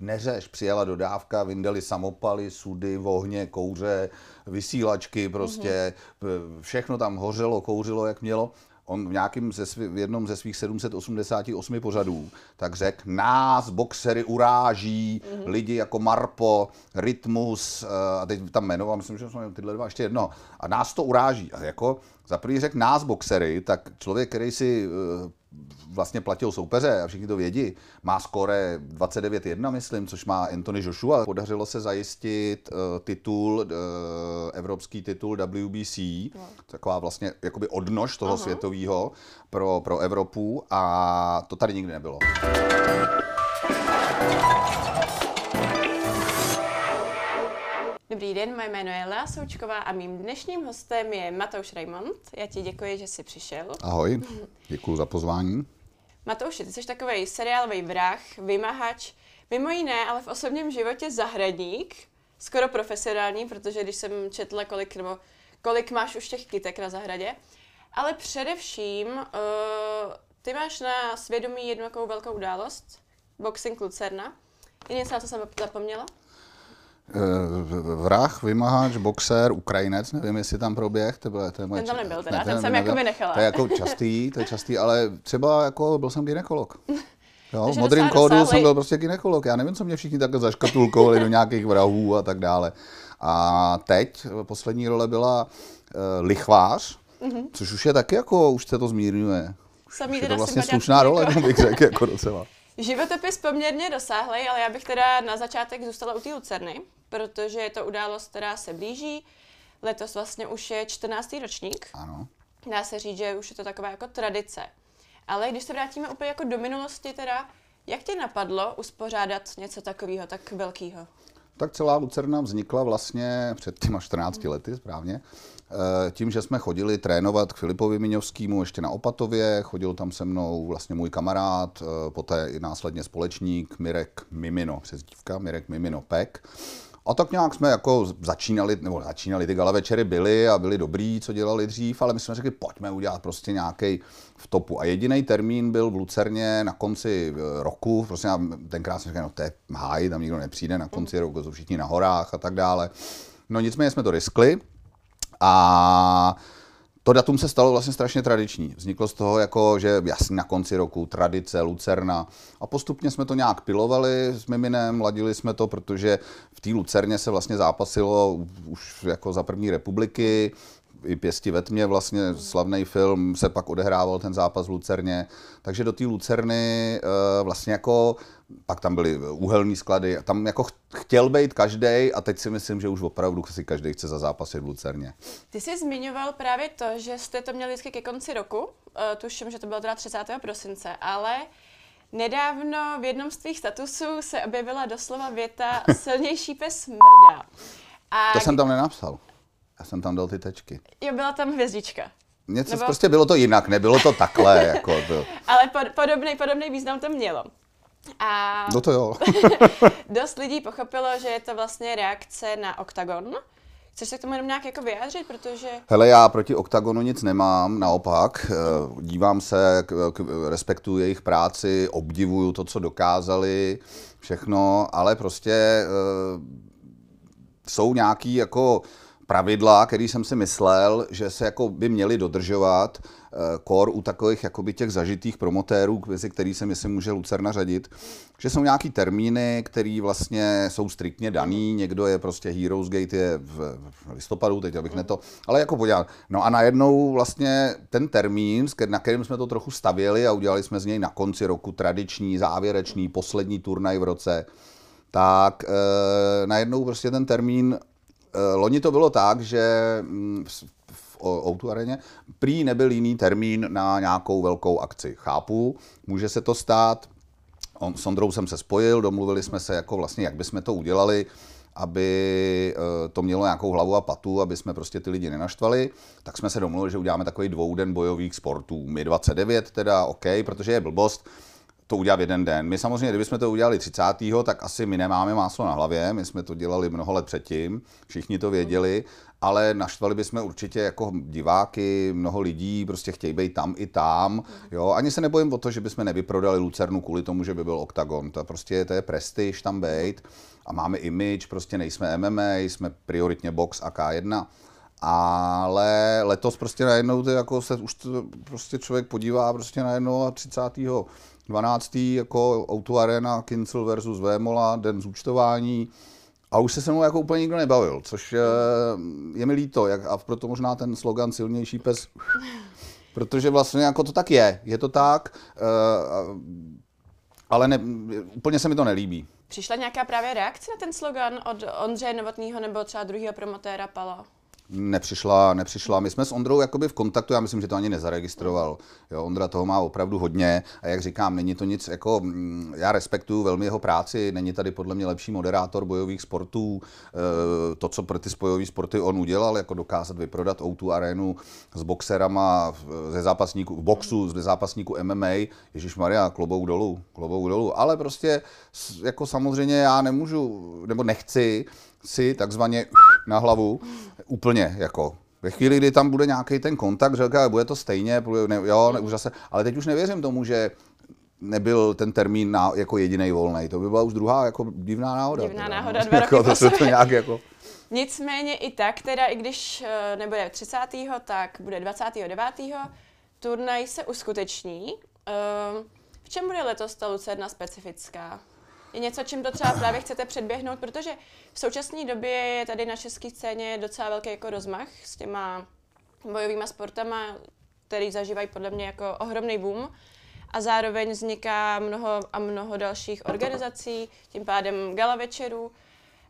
neřeš, přijela dodávka, vyndali samopaly, sudy, vohně, kouře, vysílačky, prostě mm-hmm. všechno tam hořelo, kouřilo, jak mělo on v, nějakým ze svý, v jednom ze svých 788 pořadů, tak řekl, nás boxery uráží, mm-hmm. lidi jako Marpo, Rytmus, eh, a teď tam jmenoval, myslím, že jsme tyhle dva, ještě jedno, a nás to uráží. A jako za prvý řekl nás boxery, tak člověk, který si eh, vlastně platil soupeře a všichni to vědí. Má skore 29-1, myslím, což má Anthony Joshua. Podařilo se zajistit uh, titul, uh, evropský titul WBC, no. taková vlastně jakoby odnož toho uh-huh. světového pro, pro Evropu a to tady nikdy nebylo. Dobrý den, moje jméno je Lea Součková a mým dnešním hostem je Matouš Raymond. Já ti děkuji, že jsi přišel. Ahoj, děkuji za pozvání. Matouši, ty jsi takový seriálový vrah, vymahač, mimo jiné, ale v osobním životě zahradník, skoro profesionální, protože když jsem četla, kolik, nebo kolik máš už těch kytek na zahradě, ale především uh, ty máš na svědomí jednu takovou velkou událost, Boxing Lucerna. Je něco, na co jsem zapomněla? Eh, vrah, vymahač, boxer, Ukrajinec, nevím, jestli tam proběh, to bylo, to je moje... Ten tam nebyl teda, ne, ten, ten jsem jako vynechala. To je jako častý, to je častý, ale třeba jako byl jsem ginekolog. Jo, v modrým kódu dosáhlý. jsem byl prostě ginekolog. Já nevím, co mě všichni takhle zaškatulkovali do nějakých vrahů a tak dále. A teď poslední role byla uh, lichvář, mm-hmm. což už je taky jako, už se to zmírňuje. Samý je to vlastně slušná role, bych řekl, jako docela. Životopis poměrně dosáhlý, ale já bych teda na začátek zůstala u té Lucerny, protože je to událost, která se blíží. Letos vlastně už je 14. ročník. Ano. Dá se říct, že už je to taková jako tradice. Ale když se vrátíme úplně jako do minulosti teda, jak ti napadlo uspořádat něco takového tak velkého? Tak celá Lucerna vznikla vlastně před těma 14 lety, správně. Eh, tím, že jsme chodili trénovat k Filipovi Miňovskému ještě na Opatově, chodil tam se mnou vlastně můj kamarád, eh, poté i následně společník Mirek Mimino, přezdívka Mirek Mimino Pek. A tak nějak jsme jako začínali, nebo začínali, ty gala večery byly a byly dobrý, co dělali dřív, ale my jsme řekli, pojďme udělat prostě nějaký v topu. A jediný termín byl v Lucerně na konci eh, roku, prostě tenkrát jsme řekli, no to je háj, tam nikdo nepřijde, na konci roku jsou všichni na horách a tak dále. No nicméně jsme to riskli a to datum se stalo vlastně strašně tradiční. Vzniklo z toho jako, že jasně na konci roku, tradice, Lucerna. A postupně jsme to nějak pilovali s Miminem, ladili jsme to, protože v té Lucerně se vlastně zápasilo už jako za první republiky, i Pěsti ve tmě, vlastně slavný film, se pak odehrával ten zápas v Lucerně. Takže do té Lucerny eh, vlastně jako, pak tam byly úhelní sklady, tam jako chtěl být každý a teď si myslím, že už opravdu si každý chce za zápasy v Lucerně. Ty jsi zmiňoval právě to, že jste to měli vždycky ke konci roku, eh, tuším, že to bylo teda 30. prosince, ale Nedávno v jednom z tvých statusů se objevila doslova věta silnější pes mrdá. A... To jsem tam nenapsal. Já jsem tam dal ty tečky. Jo, byla tam hvězdička. Něco, Nebo... prostě bylo to jinak, nebylo to takhle. jako to. Ale pod, podobný, podobný význam to mělo. A no to jo. dost lidí pochopilo, že je to vlastně reakce na OKTAGON. Chceš se k tomu jenom nějak jako vyjádřit, protože... Hele, já proti OKTAGONu nic nemám, naopak. Eh, dívám se, respektuju jejich práci, obdivuju to, co dokázali, všechno, ale prostě e, jsou nějaký jako pravidla, který jsem si myslel, že se jako by měly dodržovat eh, kor u takových jakoby těch zažitých promotérů, mezi který se myslím může Lucerna řadit, že jsou nějaký termíny, které vlastně jsou striktně daný, někdo je prostě Heroes Gate je v, listopadu, teď abych neto, ale jako podívat. No a najednou vlastně ten termín, na kterým jsme to trochu stavěli a udělali jsme z něj na konci roku tradiční, závěrečný, poslední turnaj v roce, tak e, najednou prostě ten termín loni to bylo tak, že mm, v O2 areně prý nebyl jiný termín na nějakou velkou akci. Chápu, může se to stát. On, s Ondrou jsem se spojil, domluvili jsme se, jako vlastně, jak bychom to udělali, aby eh, to mělo nějakou hlavu a patu, aby jsme prostě ty lidi nenaštvali, tak jsme se domluvili, že uděláme takový dvouden bojových sportů. My 29 teda, OK, protože je blbost, to udělat jeden den. My samozřejmě, kdybychom to udělali 30. tak asi my nemáme máslo na hlavě, my jsme to dělali mnoho let předtím, všichni to věděli, ale naštvali bychom určitě jako diváky, mnoho lidí, prostě chtějí být tam i tam. Jo. Ani se nebojím o to, že bychom nevyprodali Lucernu kvůli tomu, že by byl OKTAGON. To prostě to je prestiž tam být a máme image, prostě nejsme MMA, jsme prioritně box a K1 ale letos prostě najednou to jako se už to prostě člověk podívá prostě najednou a 30. 12. jako Auto Arena, Kincel versus Vémola, den zúčtování a už se se mnou jako úplně nikdo nebavil, což je, je mi líto jak, a proto možná ten slogan silnější pes, protože vlastně jako to tak je, je to tak, uh, ale ne, úplně se mi to nelíbí. Přišla nějaká právě reakce na ten slogan od Ondřeje Novotného nebo třeba druhého promotéra Pala? Nepřišla, nepřišla. My jsme s Ondrou jakoby v kontaktu, já myslím, že to ani nezaregistroval. Jo, Ondra toho má opravdu hodně a jak říkám, není to nic jako, mm, já respektuju velmi jeho práci, není tady podle mě lepší moderátor bojových sportů. E, to, co pro ty spojové sporty on udělal, jako dokázat vyprodat O2 arénu s boxerama ze zápasníků, v boxu ze zápasníků MMA, Ježíš Maria, klobou dolů, klobou dolů. Ale prostě jako samozřejmě já nemůžu, nebo nechci si takzvaně na hlavu úplně jako ve chvíli, kdy tam bude nějaký ten kontakt, že bude to stejně, ne, jo, ne, už zase, ale teď už nevěřím tomu, že nebyl ten termín na, jako jediný volný. To by byla už druhá jako divná náhoda. Divná teda, náhoda, no. dva jako, to se to nějak jako... Nicméně i tak, teda i když eh, nebude 30. tak bude 29. Turnaj se uskuteční. Eh, v čem bude letos ta Lucerna specifická? Je něco, čím to třeba právě chcete předběhnout, protože v současné době je tady na české scéně docela velký jako rozmach s těma bojovými sportama, který zažívají podle mě jako ohromný boom a zároveň vzniká mnoho a mnoho dalších organizací, tím pádem gala večerů.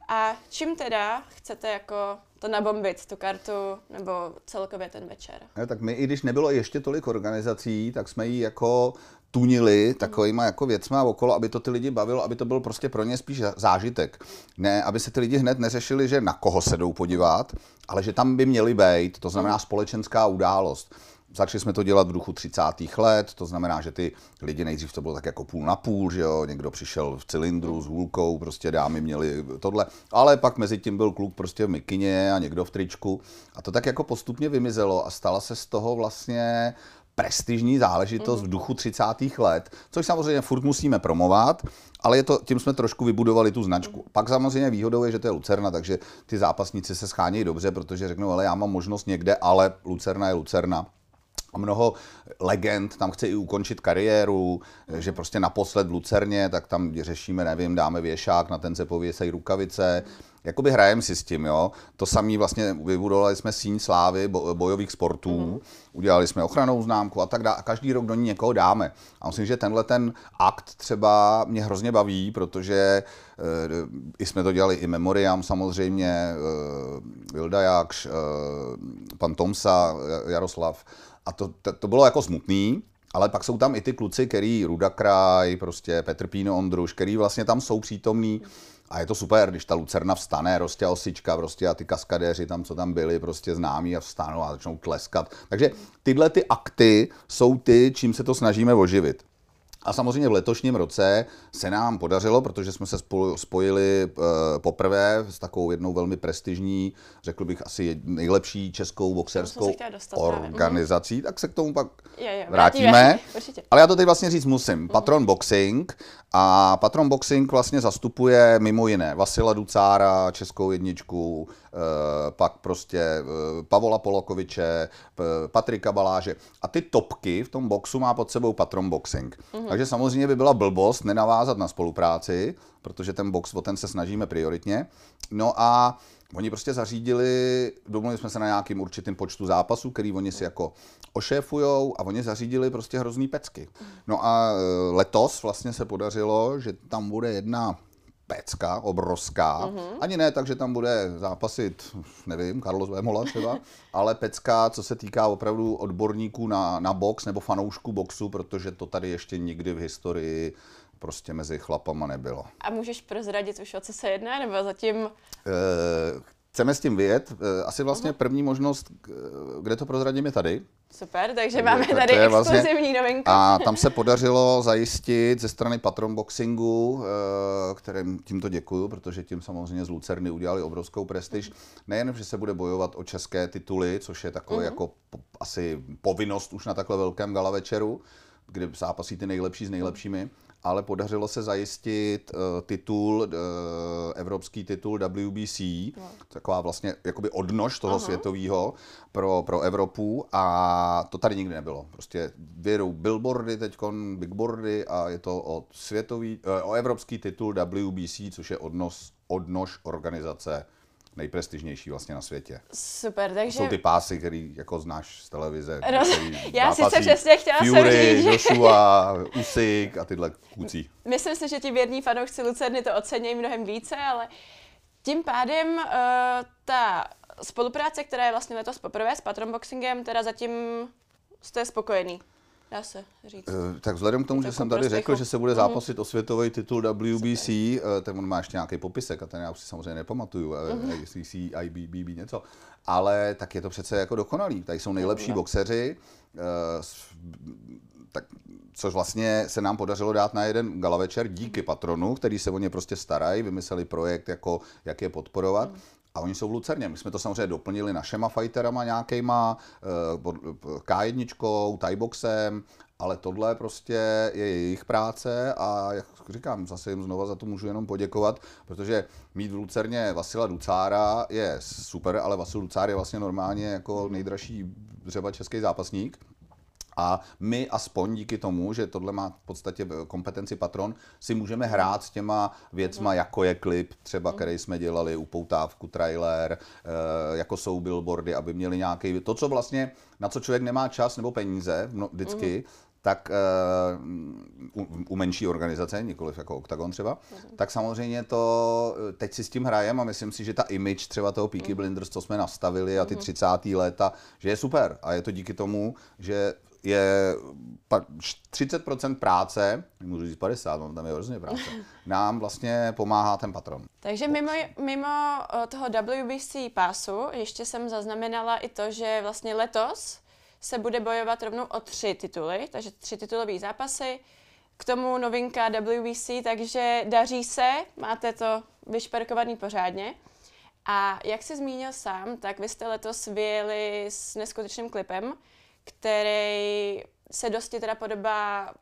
A čím teda chcete jako to nabombit, tu kartu, nebo celkově ten večer? Ne, tak my, i když nebylo ještě tolik organizací, tak jsme ji jako tunili takovýma jako věcma okolo, aby to ty lidi bavilo, aby to byl prostě pro ně spíš zážitek. Ne, aby se ty lidi hned neřešili, že na koho se jdou podívat, ale že tam by měli být, to znamená společenská událost. Začali jsme to dělat v duchu 30. let, to znamená, že ty lidi nejdřív to bylo tak jako půl na půl, že jo, někdo přišel v cylindru s hůlkou, prostě dámy měli tohle, ale pak mezi tím byl kluk prostě v mikině a někdo v tričku a to tak jako postupně vymizelo a stala se z toho vlastně prestižní záležitost mm. v duchu 30. let, což samozřejmě furt musíme promovat, ale je to, tím jsme trošku vybudovali tu značku. Mm. Pak samozřejmě výhodou je, že to je Lucerna, takže ty zápasníci se schánějí dobře, protože řeknou, ale já mám možnost někde, ale Lucerna je Lucerna. A mnoho legend tam chce i ukončit kariéru, že prostě naposled v Lucerně, tak tam řešíme, nevím, dáme věšák, na ten se pověsejí rukavice. Jakoby hrajeme si s tím, jo. To samý vlastně vybudovali jsme síň slávy bojových sportů, mm. udělali jsme ochranou známku a tak dále a každý rok do ní někoho dáme. A myslím, že tenhle ten akt třeba mě hrozně baví, protože e, i jsme to dělali i Memoriam samozřejmě, e, Vilda Jakš, e, pan Tomsa, Jaroslav, a to, to, to bylo jako smutný, ale pak jsou tam i ty kluci, který Ruda Kraj, prostě Petr Píno Ondruš, který vlastně tam jsou přítomní. A je to super, když ta lucerna vstane, prostě osička, prostě a ty kaskadéři tam, co tam byli, prostě známí a vstanou a začnou tleskat. Takže tyhle ty akty jsou ty, čím se to snažíme oživit. A samozřejmě v letošním roce se nám podařilo, protože jsme se spojili eh, poprvé s takovou jednou velmi prestižní, řekl bych asi nejlepší českou boxerskou organizací, tak se k tomu pak je, je, vrátíme. vrátíme. Ale já to teď vlastně říct musím. Mhm. Patron Boxing a Patron Boxing vlastně zastupuje mimo jiné Vasila Ducára, českou jedničku, pak prostě eh, Pavola Polokoviče, Patrika Baláže. A ty topky v tom boxu má pod sebou Patron Boxing. Mm-hmm. Takže samozřejmě by byla blbost nenavázat na spolupráci, protože ten box, o ten se snažíme prioritně. No a Oni prostě zařídili, domluvili jsme se na nějakým určitým počtu zápasů, který oni si jako ošéfujou a oni zařídili prostě hrozný pecky. No a eh, letos vlastně se podařilo, že tam bude jedna pecka, obrovská. Mm-hmm. Ani ne tak, že tam bude zápasit, nevím, Carlos Vémola třeba, ale pecka, co se týká opravdu odborníků na, na box nebo fanoušků boxu, protože to tady ještě nikdy v historii prostě mezi chlapama nebylo. A můžeš prozradit už, o co se jedná, nebo zatím... E, chceme s tím vyjet. Eh, asi vlastně první možnost, kde to prozradím, je tady. Super, takže máme tady to vlastně, exkluzivní novinku. A tam se podařilo zajistit ze strany Patron Boxingu, kterým tímto děkuju, protože tím samozřejmě z Lucerny udělali obrovskou prestiž. Nejen, že se bude bojovat o české tituly, což je takové uh-huh. jako asi povinnost už na takhle velkém gala večeru, kde zápasí ty nejlepší s nejlepšími, ale podařilo se zajistit uh, titul, uh, evropský titul WBC, no. taková vlastně jakoby odnož toho Aha. světového pro, pro Evropu a to tady nikdy nebylo. Prostě vědou billboardy teď, bigboardy a je to o světový, uh, o evropský titul WBC, což je odnos, odnož organizace nejprestižnější vlastně na světě. Super, takže... To jsou ty pásy, který jako znáš z televize. Roz... Já si se přesně chtěla Fury, říct, Joshua, Usyk a tyhle kucí. Myslím si, že ti věrní fanoušci Lucerny to ocení mnohem více, ale tím pádem uh, ta spolupráce, která je vlastně letos poprvé s Patron Boxingem, teda zatím jste spokojený. Dá se říct. Uh, tak vzhledem k tomu, že jsem tady řekl, že se bude mhm. zápasit mm. o světový titul WBC, eh, ten on má ještě nějaký popisek a ten já už si samozřejmě nepamatuju, mm. ACC, IBBB něco, ale tak je to přece jako dokonalý. Tady jsou nejlepší no. boxeři, uh, tak, což vlastně se nám podařilo dát na jeden gala večer díky patronu, který se o ně prostě starají, vymysleli projekt, jako, jak je podporovat. Mm. A oni jsou v Lucerně. My jsme to samozřejmě doplnili našema fighterama nějakýma, eh, K1, Thaiboxem, ale tohle prostě je jejich práce a jak říkám, zase jim znova za to můžu jenom poděkovat, protože mít v Lucerně Vasila Ducára je super, ale Vasil Ducár je vlastně normálně jako nejdražší třeba český zápasník a my aspoň díky tomu, že tohle má v podstatě kompetenci patron, si můžeme hrát s těma věcma, jako je klip třeba, který jsme dělali, upoutávku, trailer, eh, jako jsou billboardy, aby měli nějaký, to, co vlastně, na co člověk nemá čas nebo peníze no, vždycky, tak uh, u, u menší organizace, nikoliv jako Octagon třeba, uh-huh. tak samozřejmě to, teď si s tím hrajem a myslím si, že ta image třeba toho Peaky uh-huh. Blinders, co jsme nastavili a ty 30. léta, že je super a je to díky tomu, že je 30% práce, můžu říct 50, mám tam je hrozně práce, nám vlastně pomáhá ten patron. Takže mimo, mimo eh, toho WBC pásu ještě jsem zaznamenala i to, že vlastně letos se bude bojovat rovnou o tři tituly, takže tři titulové zápasy. K tomu novinka WBC, takže daří se, máte to vyšperkovaný pořádně. A jak jsi zmínil sám, tak vy jste letos vyjeli s neskutečným klipem, který se dosti teda podobá,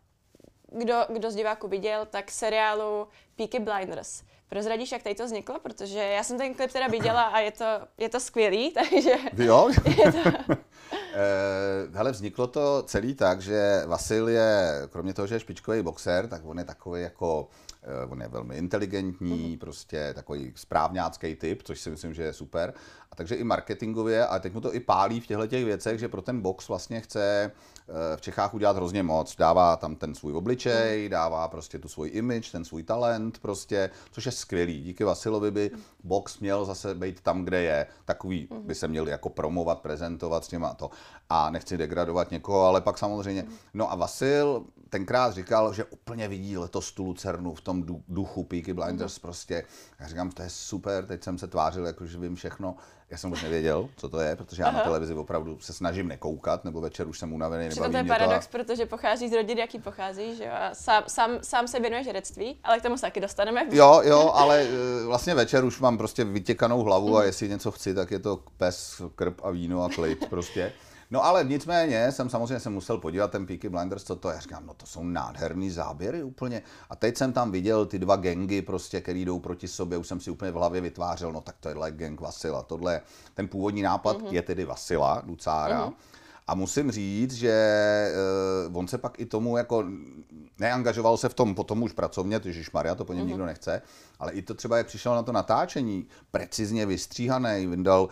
kdo, kdo z diváků viděl, tak seriálu Peaky Blinders. Prozradíš, jak tady to vzniklo? Protože já jsem ten klip teda viděla a je to, je to skvělý, takže... Jo? je to... Eh, hele, vzniklo to celý tak, že Vasil je, kromě toho, že je špičkový boxer, tak on je takový jako on je velmi inteligentní, mm-hmm. prostě takový správňácký typ, což si myslím, že je super. A takže i marketingově, a teď mu to i pálí v těchto těch věcech, že pro ten box vlastně chce eh, v Čechách udělat hrozně moc. Dává tam ten svůj obličej, dává prostě tu svůj image, ten svůj talent prostě, což je skvělý. Díky Vasilovi by box měl zase být tam, kde je. Takový by se měli jako promovat, prezentovat s těma to. A nechci degradovat někoho, ale pak samozřejmě. No a Vasil tenkrát říkal, že úplně vidí letos tu Lucernu v tom duchu Peaky Blinders mm. prostě. Já říkám, to je super, teď jsem se tvářil, jako že vím všechno. Já jsem už nevěděl, co to je, protože já Aha. na televizi opravdu se snažím nekoukat, nebo večer už jsem unavený. Nebo to je paradox, to a... protože pochází z rodiny, jaký pochází, že jo? A sám, sám, sám se věnuješ herectví, ale k tomu se taky dostaneme. Jo, jo, ale eh, vlastně večer už mám prostě vytěkanou hlavu a mhm. jestli něco chci, tak je to pes, krb a víno a klid prostě. No ale nicméně jsem samozřejmě se musel podívat ten Peaky Blinders, co to je. Říkám, no to jsou nádherný záběry úplně. A teď jsem tam viděl ty dva gengy prostě, který jdou proti sobě. Už jsem si úplně v hlavě vytvářel, no tak to je gang Vasila. Tohle, ten původní nápad mm-hmm. je tedy Vasila, Lucára. Mm-hmm. A musím říct, že uh, on se pak i tomu jako neangažoval se v tom potom už pracovně, Ježíš Maria, to po něm mm-hmm. nikdo nechce, ale i to třeba, jak přišel na to natáčení, precizně vystříhaný, vyndal, uh,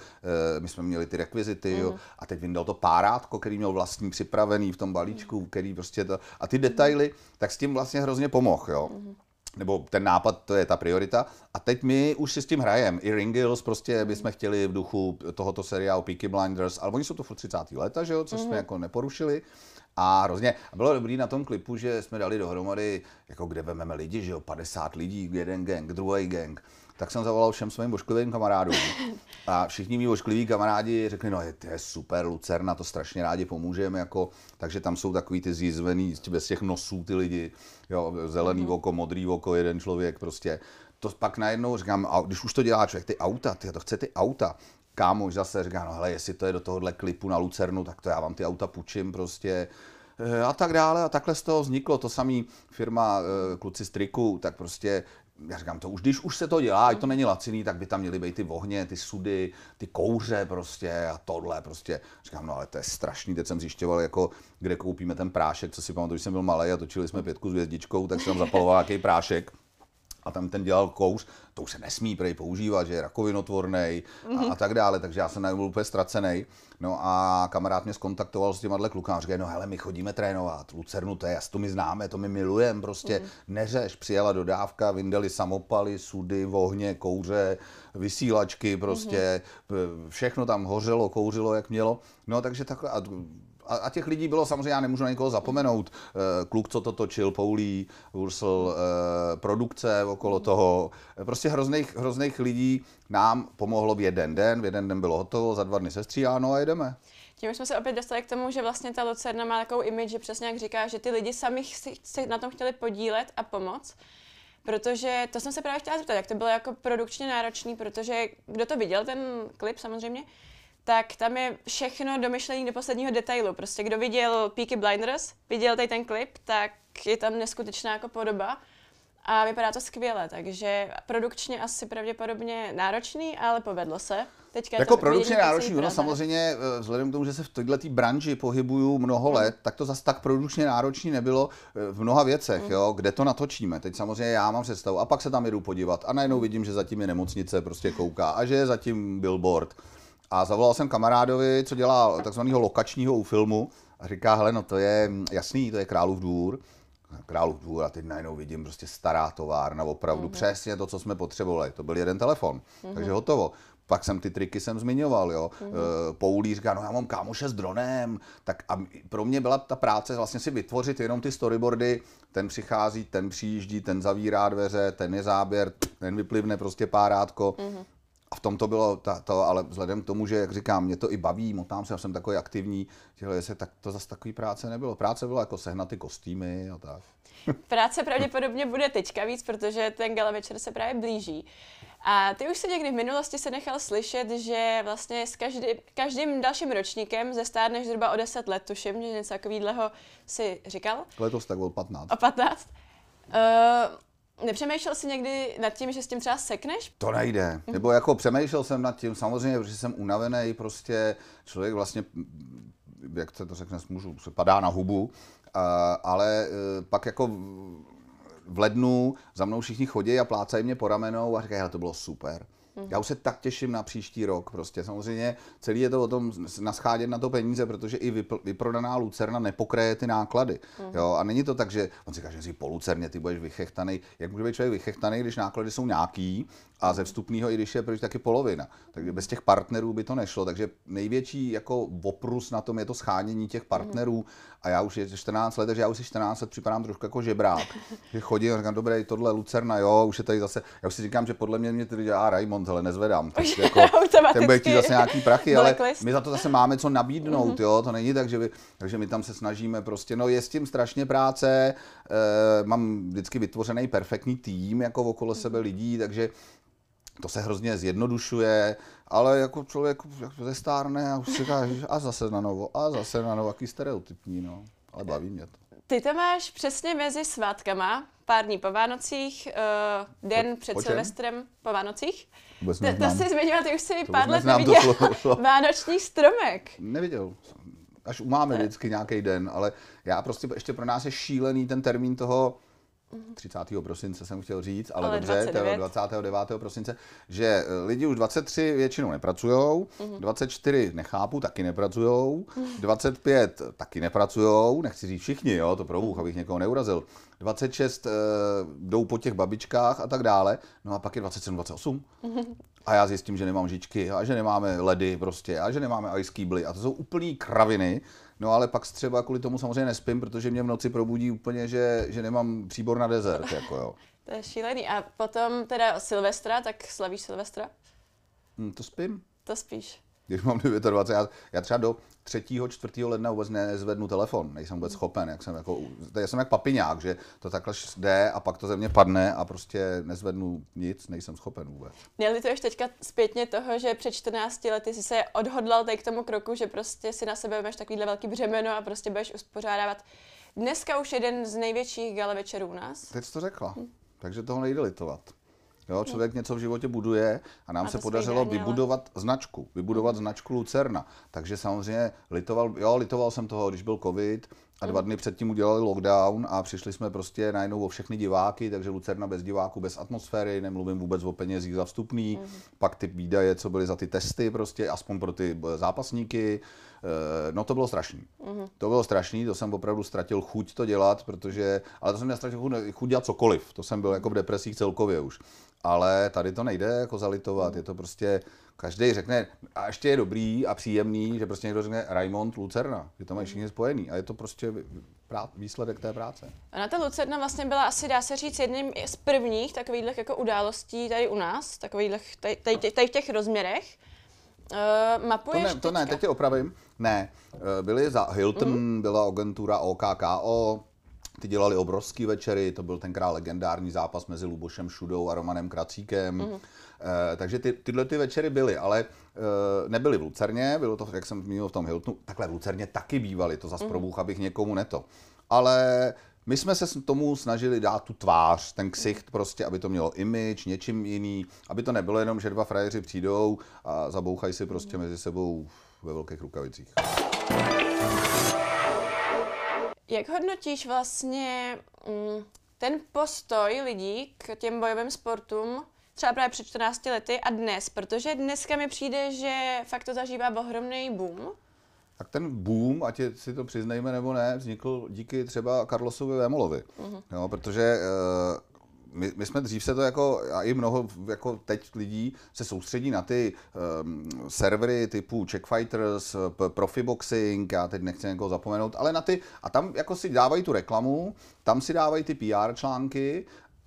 my jsme měli ty rekvizity, mm-hmm. jo, mhm. a teď vyndal to párátko, který měl vlastní připravený v tom balíčku, mm-hmm. který prostě to, a ty detaily, tak s tím vlastně hrozně pomohl, jo. Mm-hmm nebo ten nápad, to je ta priorita. A teď my už si s tím hrajeme. I Ringles prostě bychom chtěli v duchu tohoto seriálu Peaky Blinders, ale oni jsou to furt 30. leta, že jo, což mm-hmm. jsme mhm. jako neporušili. A hrozně, a bylo dobrý na tom klipu, že jsme dali dohromady, jako kde vememe lidi, že jo, 50 lidí, jeden gang, druhý gang. Tak jsem zavolal všem svým ošklivým kamarádům. A všichni mý oškliví kamarádi řekli, no je, to je super, Lucerna, to strašně rádi pomůžeme, jako, takže tam jsou takový ty zjizvený, bez těch nosů ty lidi, jo, zelený mm-hmm. oko, modrý oko, jeden člověk prostě. To pak najednou říkám, a když už to dělá člověk, ty auta, ty to chce ty auta, kámoš zase říká, no hele, jestli to je do tohohle klipu na Lucernu, tak to já vám ty auta půjčím prostě eh, a tak dále a takhle z toho vzniklo. To samý firma eh, kluci z triku, tak prostě já říkám to, už když už se to dělá, ať to není laciný, tak by tam měly být ty vohně, ty sudy, ty kouře prostě a tohle prostě. Říkám, no ale to je strašný, teď jsem zjišťoval, jako kde koupíme ten prášek, co si pamatuju, když jsem byl malý a točili jsme pětku s hvězdičkou, tak jsem tam zapaloval nějaký prášek a tam ten dělal kouř, to už se nesmí prej používat, že je rakovinotvorný a, a tak dále, takže já jsem na byl úplně ztracený. No a kamarád mě skontaktoval s těma klukama, říkají, no hele, my chodíme trénovat, Lucernu, to je, to my známe, to my milujeme, prostě mm-hmm. neřeš, přijela dodávka, vyndali samopaly, sudy, vohně, kouře, vysílačky, prostě mm-hmm. všechno tam hořelo, kouřilo, jak mělo. No takže takhle, a a, a těch lidí bylo samozřejmě, já nemůžu na někoho zapomenout, eh, kluk, co to točil, Poulí, Ursel, eh, produkce okolo toho, prostě hrozných, hrozných lidí nám pomohlo v jeden den, v jeden den bylo hotovo, za dva dny se stříháno a jedeme. Tím jsme se opět dostali k tomu, že vlastně ta Lucerna má takovou image, že přesně jak říká, že ty lidi sami si na tom chtěli podílet a pomoct. Protože to jsem se právě chtěla zeptat, jak to bylo jako produkčně náročný, protože kdo to viděl, ten klip samozřejmě, tak tam je všechno domyšlené do posledního detailu. Prostě kdo viděl Peaky Blinders, viděl tady ten klip, tak je tam neskutečná jako podoba a vypadá to skvěle, takže produkčně asi pravděpodobně náročný, ale povedlo se. Teďka jako produkčně náročný, no samozřejmě eh, vzhledem k tomu, že se v této branži pohybuju mnoho let, tak to zase tak produkčně náročný nebylo eh, v mnoha věcech, mm. jo, kde to natočíme. Teď samozřejmě já mám představu a pak se tam jedu podívat a najednou vidím, že zatím je nemocnice, prostě kouká a že je zatím billboard a zavolal jsem kamarádovi, co dělá takzvaného lokačního u filmu a říká, hele, no to je jasný, to je Králův dvůr. Králův dvůr a teď najednou vidím prostě stará továrna, opravdu mm-hmm. přesně to, co jsme potřebovali. To byl jeden telefon, mm-hmm. takže hotovo. Pak jsem ty triky jsem zmiňoval, jo. Mm-hmm. Poulí říká, no já mám kámoše s dronem, tak a pro mě byla ta práce vlastně si vytvořit jenom ty storyboardy, ten přichází, ten přijíždí, ten zavírá dveře, ten je záběr, ten vyplivne prostě párátko. Mm-hmm. A v tom to bylo ta, to, ale vzhledem k tomu, že, jak říkám, mě to i baví, motám se, já jsem takový aktivní, těhle se, tak to zase takový práce nebylo. Práce bylo jako sehnat ty kostýmy a tak. Práce pravděpodobně bude teďka víc, protože ten gala večer se právě blíží. A ty už se někdy v minulosti se nechal slyšet, že vlastně s každý, každým dalším ročníkem zestárneš zhruba o 10 let, tuším, že něco takového si říkal. Letos tak o 15. O 15. Uh, Nepřemýšlel jsi někdy nad tím, že s tím třeba sekneš? To nejde. Nebo jako přemýšlel jsem nad tím, samozřejmě, protože jsem unavený, prostě člověk vlastně, jak se to řekne, můžu, se padá na hubu, ale e, pak jako v lednu za mnou všichni chodí a plácají mě po ramenou a říkají, to bylo super. Mm. Já už se tak těším na příští rok. Prostě samozřejmě celý je to o tom naschádět na to peníze, protože i vypl, vyprodaná Lucerna nepokreje ty náklady. Mm. Jo? A není to tak, že on si kaže, že si po Lucerně ty budeš vychechtaný. Jak může být člověk vychechtaný, když náklady jsou nějaký a ze vstupního, i když je pryč, taky polovina. Takže bez těch partnerů by to nešlo. Takže největší jako oprus na tom je to schánění těch partnerů. A já už je 14 let, takže já už si 14 let připadám trošku jako žebrák. že chodím a říkám, dobré, tohle Lucerna, jo, už je tady zase. Já už si říkám, že podle mě mě tady dělá Raymond, ale nezvedám. Takže jako, ten bude chtít zase nějaký prachy, ale my za to zase máme co nabídnout, mm-hmm. jo, to není tak, že by, takže my tam se snažíme prostě, no je s tím strašně práce, e, mám vždycky vytvořený perfektní tým, jako okolo sebe lidí, takže to se hrozně zjednodušuje, ale jako člověk ze stárne a už si říká, a zase na novo, a zase na novo, jaký stereotypní, no. Ale baví mě to. Ty to máš přesně mezi svátkama, pár dní po Vánocích, uh, den po, před po Silvestrem po Vánocích. Vůbec to, to jsi zmiňoval, ty už si to pár let neviděl Vánoční stromek. Neviděl. Až máme vždycky nějaký den, ale já prostě ještě pro nás je šílený ten termín toho 30. prosince jsem chtěl říct, ale, ale dobře, 29. 29. prosince, že lidi už 23 většinou nepracují, mm 24 nechápu, taky nepracují, 25 taky nepracují, nechci říct všichni, jo, to pro Bůh, abych někoho neurazil, 26 uh, eh, jdou po těch babičkách a tak dále, no a pak je 27, 28. A já zjistím, že nemám žičky a že nemáme ledy prostě a že nemáme ice kýbly a to jsou úplný kraviny, No ale pak třeba kvůli tomu samozřejmě nespím, protože mě v noci probudí úplně, že, že nemám příbor na dezert. Jako jo. To je šílený. A potom teda Silvestra, tak slavíš Silvestra? Hm, to spím. To spíš. Když mám 29, já, já třeba do 3. 4. ledna vůbec nezvednu telefon, nejsem vůbec schopen, jak jsem jako, já jsem jak papiňák, že to takhle jde a pak to ze mě padne a prostě nezvednu nic, nejsem schopen vůbec. Nelituješ teďka zpětně toho, že před 14 lety jsi se odhodlal tady k tomu kroku, že prostě si na sebe máš takovýhle velký břemeno a prostě budeš uspořádávat dneska už jeden z největších gala večerů u nás. Teď jsi to řekla, hm. takže toho nejde litovat. Jo, člověk něco v životě buduje a nám a se podařilo daně, vybudovat ale... značku, vybudovat mm. značku Lucerna. Takže samozřejmě litoval, jo, litoval jsem toho, když byl covid a dva mm. dny předtím udělali lockdown a přišli jsme prostě najednou o všechny diváky, takže Lucerna bez diváků, bez atmosféry, nemluvím vůbec o penězích za vstupný, mm. pak ty výdaje, co byly za ty testy prostě, aspoň pro ty eh, zápasníky, eh, no to bylo strašný. Mm. To bylo strašný, to jsem opravdu ztratil chuť to dělat, protože, ale to jsem nestratil chuť, chuť dělat cokoliv, to jsem byl jako v depresích celkově už ale tady to nejde jako zalitovat, je to prostě, každý řekne, a ještě je dobrý a příjemný, že prostě někdo řekne Raimond Lucerna, že to mají všichni spojený a je to prostě výsledek té práce. A na ta Lucerna vlastně byla asi, dá se říct, jedním z prvních takových jako událostí tady u nás, takových tady, tady, tady v těch rozměrech. Uh, mapuješ to ne, to ne, teď tě opravím. Ne, eh, byly za Hilton, mm. byla agentura OKKO, ty dělali obrovský večery, to byl tenkrát legendární zápas mezi Lubošem Šudou a Romanem Kracíkem. Mm. E, takže ty, tyhle ty večery byly, ale e, nebyly v Lucerně, bylo to, jak jsem zmínil v tom Hiltonu, takhle v Lucerně taky bývaly, to zase mm. probůh, abych někomu neto. Ale my jsme se tomu snažili dát tu tvář, ten ksicht prostě, aby to mělo image, něčím jiný, aby to nebylo jenom, že dva frajeři přijdou a zabouchají si prostě mezi sebou ve velkých rukavicích. Jak hodnotíš vlastně mm, ten postoj lidí k těm bojovým sportům, třeba právě před 14 lety a dnes, protože dneska mi přijde, že fakt to zažívá ohromný boom. Tak ten boom, ať si to přiznejme nebo ne, vznikl díky třeba Carlosovi Vémolovi. Uh-huh. Jo, protože uh, my, my jsme dřív se to jako, a i mnoho jako teď lidí se soustředí na ty um, servery typu Checkfighters, Profiboxing, já teď nechci někoho zapomenout, ale na ty, a tam jako si dávají tu reklamu, tam si dávají ty PR články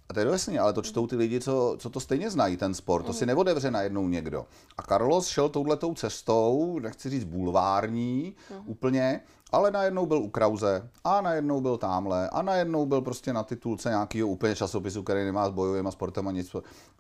a to je jasný, ale to čtou ty lidi, co, co to stejně znají, ten sport. To si mhm. neodevře najednou někdo. A Carlos šel touhletou cestou, nechci říct bulvární uh-huh. úplně, ale najednou byl u Krause a najednou byl tamhle a najednou byl prostě na titulce nějakého úplně časopisu, který nemá s bojovým a sportem a nic.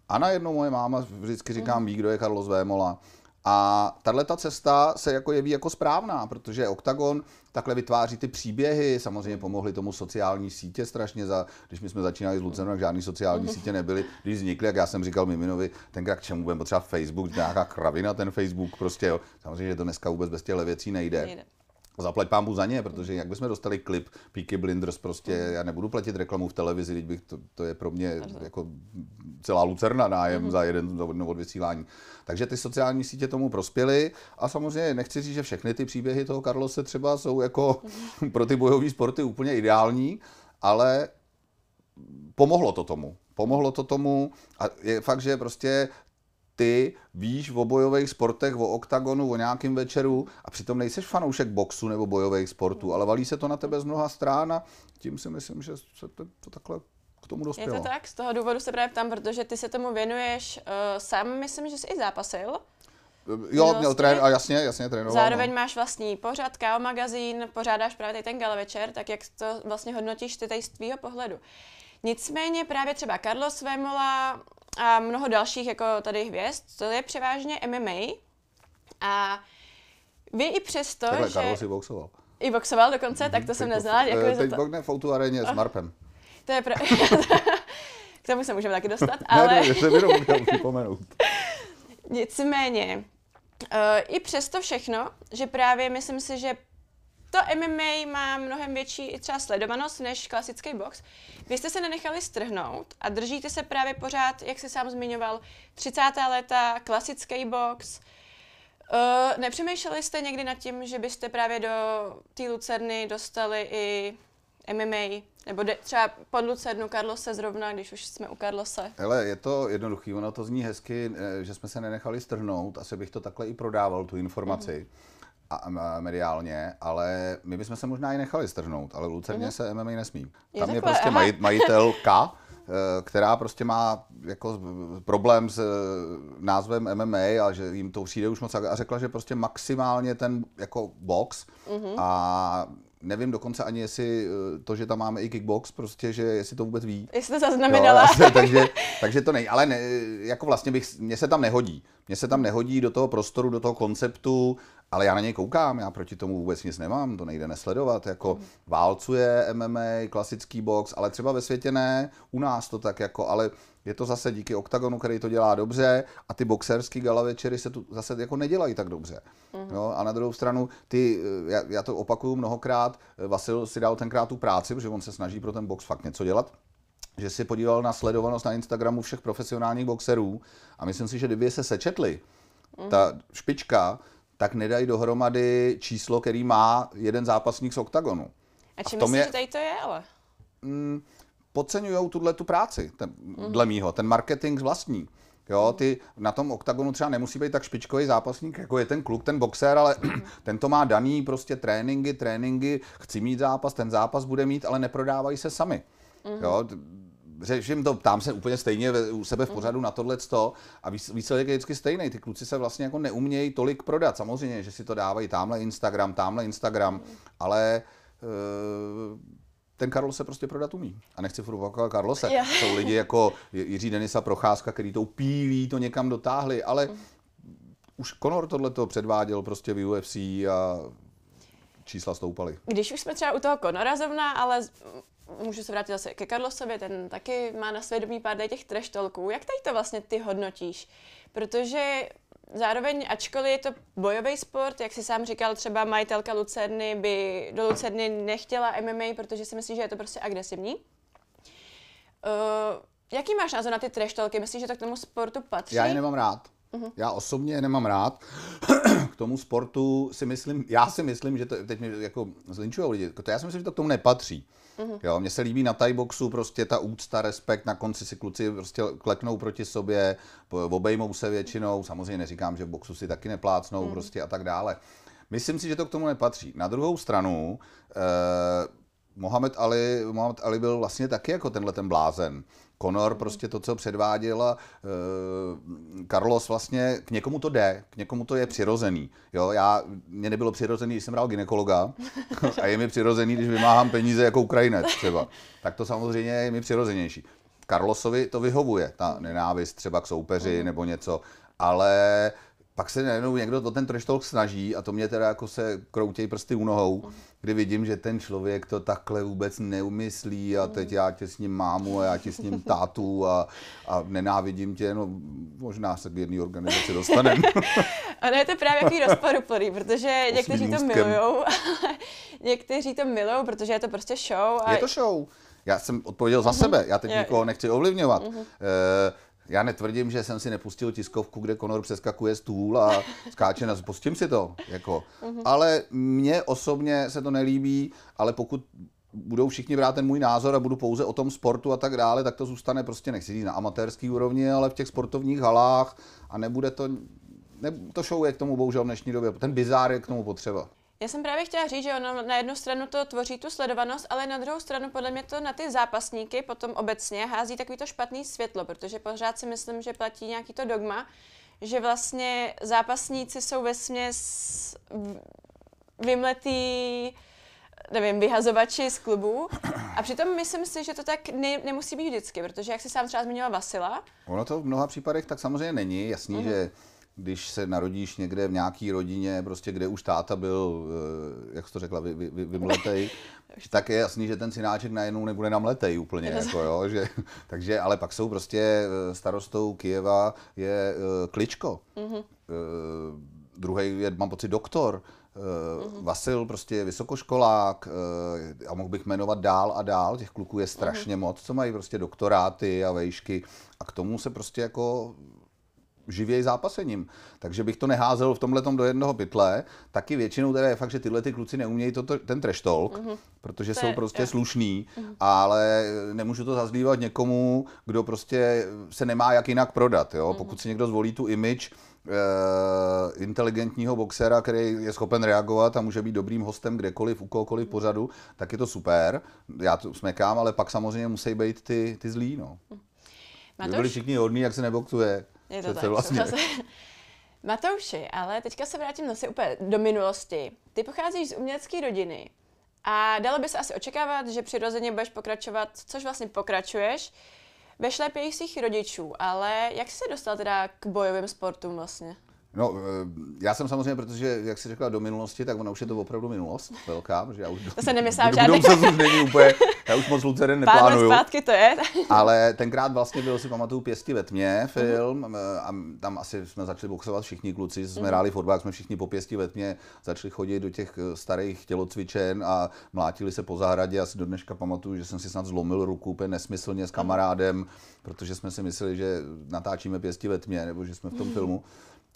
A najednou moje máma vždycky říká, ví, kdo je Carlos Vémola. A tahle ta cesta se jako jeví jako správná, protože Octagon takhle vytváří ty příběhy, samozřejmě pomohly tomu sociální sítě strašně, za, když my jsme začínali s Lucernou, tak žádný sociální mhm. sítě nebyly, když vznikly, jak já jsem říkal Miminovi, tenkrát k čemu budeme potřeba Facebook, nějaká kravina ten Facebook, prostě jo. samozřejmě, že to dneska vůbec bez těchto věcí nejde. nejde. Zaplať pámbu za ně, protože jak bychom dostali klip Peaky Blinders, prostě mm. já nebudu platit reklamu v televizi, teď bych to, to je pro mě jako celá lucerna nájem mm. za jeden od vysílání. Takže ty sociální sítě tomu prospěly a samozřejmě nechci říct, že všechny ty příběhy toho Karlose třeba jsou jako pro ty bojové sporty úplně ideální, ale pomohlo to tomu. Pomohlo to tomu a je fakt, že prostě ty víš o bojových sportech, o oktagonu, o nějakém večeru a přitom nejseš fanoušek boxu nebo bojových sportů, ale valí se to na tebe z mnoha strán a tím si myslím, že se to, to takhle k tomu dospělo. Je to tak, z toho důvodu se právě ptám, protože ty se tomu věnuješ uh, sám, myslím, že jsi i zápasil. Jo, měl trén, a jasně, jasně trénoval. Zároveň no. máš vlastní pořad, KO magazín, pořádáš právě ten gala večer, tak jak to vlastně hodnotíš ty tady z tvýho pohledu. Nicméně právě třeba Carlos Vémola a mnoho dalších jako tady hvězd, to je převážně MMA a vy i přesto, Takhle, že... Carlos i boxoval. I boxoval dokonce, mm-hmm. tak to jsem neznala. Jako teď to... boxne v areně s Marpem. To je pro... K tomu se můžeme taky dostat, ale... ne, ne, se jenom připomenout. Nicméně, uh, i přesto všechno, že právě myslím si, že to MMA má mnohem větší i třeba sledovanost než klasický box. Vy jste se nenechali strhnout a držíte se právě pořád, jak jsi sám zmiňoval, 30. léta, klasický box. Uh, nepřemýšleli jste někdy nad tím, že byste právě do té Lucerny dostali i MMA, nebo de, třeba pod Lucernu Karlose zrovna, když už jsme u Karlose. Hele, je to jednoduchý, ono to zní hezky, eh, že jsme se nenechali strhnout, asi bych to takhle i prodával, tu informaci. Mm-hmm a, mediálně, ale my bychom se možná i nechali strhnout, ale v Lucerně mm-hmm. se MMA nesmí. Tam je, je prostě maj, majitel K, která prostě má jako problém s názvem MMA a že jim to přijde už moc a řekla, že prostě maximálně ten jako box mm-hmm. a nevím dokonce ani, jestli eh, to, že tam máme i kickbox, prostě, že jestli to vůbec ví. Jestli to zaznamenala. Jo, takže, takže to nej, ale ne, jako vlastně bych, mně se tam nehodí. Mně se tam nehodí do toho prostoru, do toho konceptu, ale já na něj koukám, já proti tomu vůbec nic nemám, to nejde nesledovat, jako mm. válcuje MMA, klasický box, ale třeba ve světě ne, u nás to tak jako, ale je to zase díky OKTAGONu, který to dělá dobře a ty boxerský gala večery se tu zase jako nedělají tak dobře. Mm-hmm. No, a na druhou stranu, ty, eh, já, já to opakuju mnohokrát, eh, Vasil si dal tenkrát tu práci, protože on se snaží pro ten box fakt něco dělat, že si podíval na sledovanost na Instagramu všech profesionálních boxerů a myslím si, že kdyby se sečetli, mm-hmm. ta špička, tak nedají dohromady číslo, který má jeden zápasník z OKTAGONu. A čím myslíš, je... že tady to je, ale? Mm, podceňují tuhle tu práci, ten, mm. dle mýho, ten marketing vlastní. Jo, ty na tom oktagonu třeba nemusí být tak špičkový zápasník, jako je ten kluk, ten boxer, ale ten to má daný prostě tréninky, tréninky, chci mít zápas, ten zápas bude mít, ale neprodávají se sami. Mm. Jo, řeším to, tam se úplně stejně u sebe v pořadu na tohle a výsledek je vždycky stejný. Ty kluci se vlastně jako neumějí tolik prodat. Samozřejmě, že si to dávají tamhle Instagram, tamhle Instagram, ale uh, ten Karlo se prostě prodat umí. A nechci furt opakovat Karlose. Yeah. Jsou lidi jako Jiří Denisa Procházka, který to pílí, to někam dotáhli, ale mm. už Conor tohle to předváděl prostě v UFC a čísla stoupaly. Když už jsme třeba u toho Conora zrovna, ale můžu se vrátit zase ke Carlosovi, ten taky má na svědomí pár těch trash jak tady to vlastně ty hodnotíš? Protože zároveň, ačkoliv je to bojový sport, jak si sám říkal, třeba majitelka Lucerny by do Lucerny nechtěla MMA, protože si myslí, že je to prostě agresivní. Uh, jaký máš názor na ty treštolky? Myslíš, že to k tomu sportu patří? Já je nemám rád. Uh-huh. Já osobně je nemám rád. k tomu sportu si myslím, já si myslím, že to, teď mi jako zlinčují lidi, to já si myslím, že to k tomu nepatří. Mm-hmm. Jo, mně se líbí na Thai boxu prostě ta úcta, respekt, na konci si kluci prostě kleknou proti sobě, obejmou se většinou, samozřejmě neříkám, že v boxu si taky neplácnou mm-hmm. prostě a tak dále. Myslím si, že to k tomu nepatří. Na druhou stranu, eh, Mohamed Ali, Mohamed Ali byl vlastně taky jako tenhle ten blázen. Conor prostě to, co předváděl a uh, Carlos vlastně, k někomu to jde, k někomu to je přirozený. Jo, já, mě nebylo přirozený, když jsem bral ginekologa a je mi přirozený, když vymáhám peníze jako Ukrajinec třeba. Tak to samozřejmě je mi přirozenější. Carlosovi to vyhovuje, ta nenávist třeba k soupeři mhm. nebo něco, ale pak se najednou někdo to ten trash talk snaží a to mě teda jako se kroutějí prsty u nohou, kdy vidím, že ten člověk to takhle vůbec neumyslí a teď já tě s ním mámu a já tě s ním tátu a, a nenávidím tě, no možná se k jedné organizaci dostaneme. Ano, je to právě jaký rozporuplný, protože někteří to milujou, někteří to milují, protože je to prostě show. A... Je to show. Já jsem odpověděl za uh-huh. sebe, já teď nikoho nechci ovlivňovat. Uh, já netvrdím, že jsem si nepustil tiskovku, kde Conor přeskakuje stůl a skáče na... Pustím si to, jako. Mm-hmm. Ale mně osobně se to nelíbí, ale pokud budou všichni brát ten můj názor a budu pouze o tom sportu a tak dále, tak to zůstane prostě, nechci říct na amatérský úrovni, ale v těch sportovních halách a nebude to, ne, to show je k tomu bohužel v dnešní době, ten bizár je k tomu potřeba. Já jsem právě chtěla říct, že ono na jednu stranu to tvoří tu sledovanost, ale na druhou stranu podle mě to na ty zápasníky potom obecně hází takový to špatný světlo, protože pořád si myslím, že platí nějaký to dogma, že vlastně zápasníci jsou ve směs vymletý nevím, vyhazovači z klubu. A přitom myslím si, že to tak ne, nemusí být vždycky, protože jak si sám třeba zmiňoval Vasila. Ono to v mnoha případech tak samozřejmě není. Jasný, mm-hmm. že když se narodíš někde v nějaké rodině, prostě kde už táta byl, eh, jak jsi to řekla, vy, vy, vy, vymletej, tak je jasný, že ten synáček najednou nebude namletej úplně, jako, jo, že, takže, ale pak jsou prostě eh, starostou Kijeva je uh, Kličko, mm-hmm. uh, druhý je, mám pocit, doktor, Uh, mm-hmm. Vasil prostě je vysokoškolák uh, a mohl bych jmenovat dál a dál, těch kluků je strašně mm-hmm. moc, co mají prostě doktoráty a vejšky a k tomu se prostě jako živěji zápasením. Takže bych to neházel v tomhle do jednoho pytle. Taky většinou teda je fakt, že tyhle ty kluci neumějí toto, ten trash talk, mm-hmm. protože to jsou je, prostě je. slušný, mm-hmm. ale nemůžu to zazlívat někomu, kdo prostě se nemá jak jinak prodat. Jo? Mm-hmm. Pokud si někdo zvolí tu image, Uh, inteligentního boxera, který je schopen reagovat a může být dobrým hostem kdekoliv, u kohokoliv pořadu, tak je to super. Já to smekám, ale pak samozřejmě musí být ty, ty zlí. No. Matouš... byli všichni hodní, jak se neboxuje. Je to tak. Vlastně. Matouši, ale teďka se vrátím zase úplně do minulosti. Ty pocházíš z umělecké rodiny a dalo by se asi očekávat, že přirozeně budeš pokračovat, což vlastně pokračuješ, ve šlepějích svých rodičů, ale jak jsi se dostal teda k bojovým sportům vlastně? No, eh, já jsem samozřejmě, protože, jak jsi řekla, do minulosti, tak ona už je to opravdu minulost velká, protože já už... To se nemyslím, že už není úplně, já už moc Luceren neplánuju. Pár zpátky to je. ale tenkrát vlastně byl, si pamatuju, Pěsti ve tmě film uh-huh. a tam asi jsme začali boxovat všichni kluci, jsme uh-huh. hráli fotbal, jsme všichni po Pěsti ve tmě začali chodit do těch eh, starých tělocvičen a mlátili se po zahradě. Asi do dneška pamatuju, že jsem si snad zlomil ruku úplně nesmyslně s kamarádem, protože jsme si mysleli, že natáčíme Pěsti ve tmě, nebo že jsme v tom uh-huh. filmu.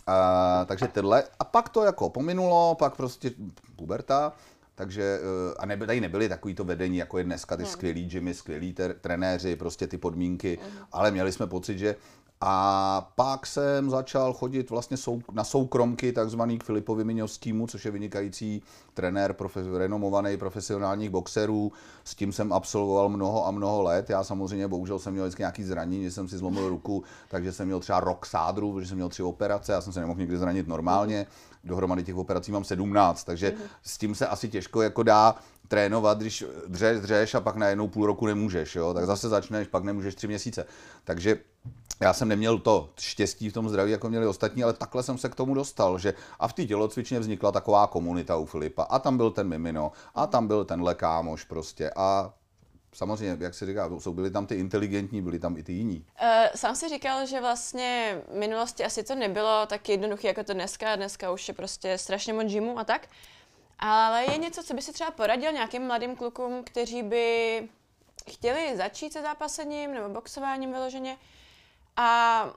A, takže tyhle. A pak to jako pominulo, pak prostě puberta. Takže, eh, a neby, tady nebyly takový to vedení, jako je dneska, ty hmm. skvělí gymy, skvělí trenéři, prostě ty podmínky, hmm. ale měli jsme pocit, že a pak jsem začal chodit vlastně sou, na soukromky takzvaný k Filipovi Miňovskému, což je vynikající trenér profe, renomovaný profesionálních boxerů. S tím jsem absolvoval mnoho a mnoho let. Já samozřejmě bohužel jsem měl vždycky nějaký zranění, že jsem si zlomil ruku, takže jsem měl třeba rok sádru, protože jsem měl tři operace, já jsem se nemohl nikdy zranit normálně. Dohromady těch operací mám 17, takže mm-hmm. s tím se asi těžko jako dá trénovat, když dřeš, dřeš a pak najednou půl roku nemůžeš, jo? tak zase začneš, pak nemůžeš tři měsíce. Takže já jsem neměl to štěstí v tom zdraví, jako měli ostatní, ale takhle jsem se k tomu dostal, že a v té tělocvičně vznikla taková komunita u Filipa a tam byl ten Mimino a tam byl tenhle kámoš prostě a samozřejmě, jak se říká, jsou byli tam ty inteligentní, byli tam i ty jiní. Uh, sám si říkal, že vlastně v minulosti asi to nebylo tak jednoduché jako to dneska. Dneska už je prostě strašně moc gymu a tak. Ale je něco, co by si třeba poradil nějakým mladým klukům, kteří by chtěli začít se zápasením nebo boxováním vyloženě a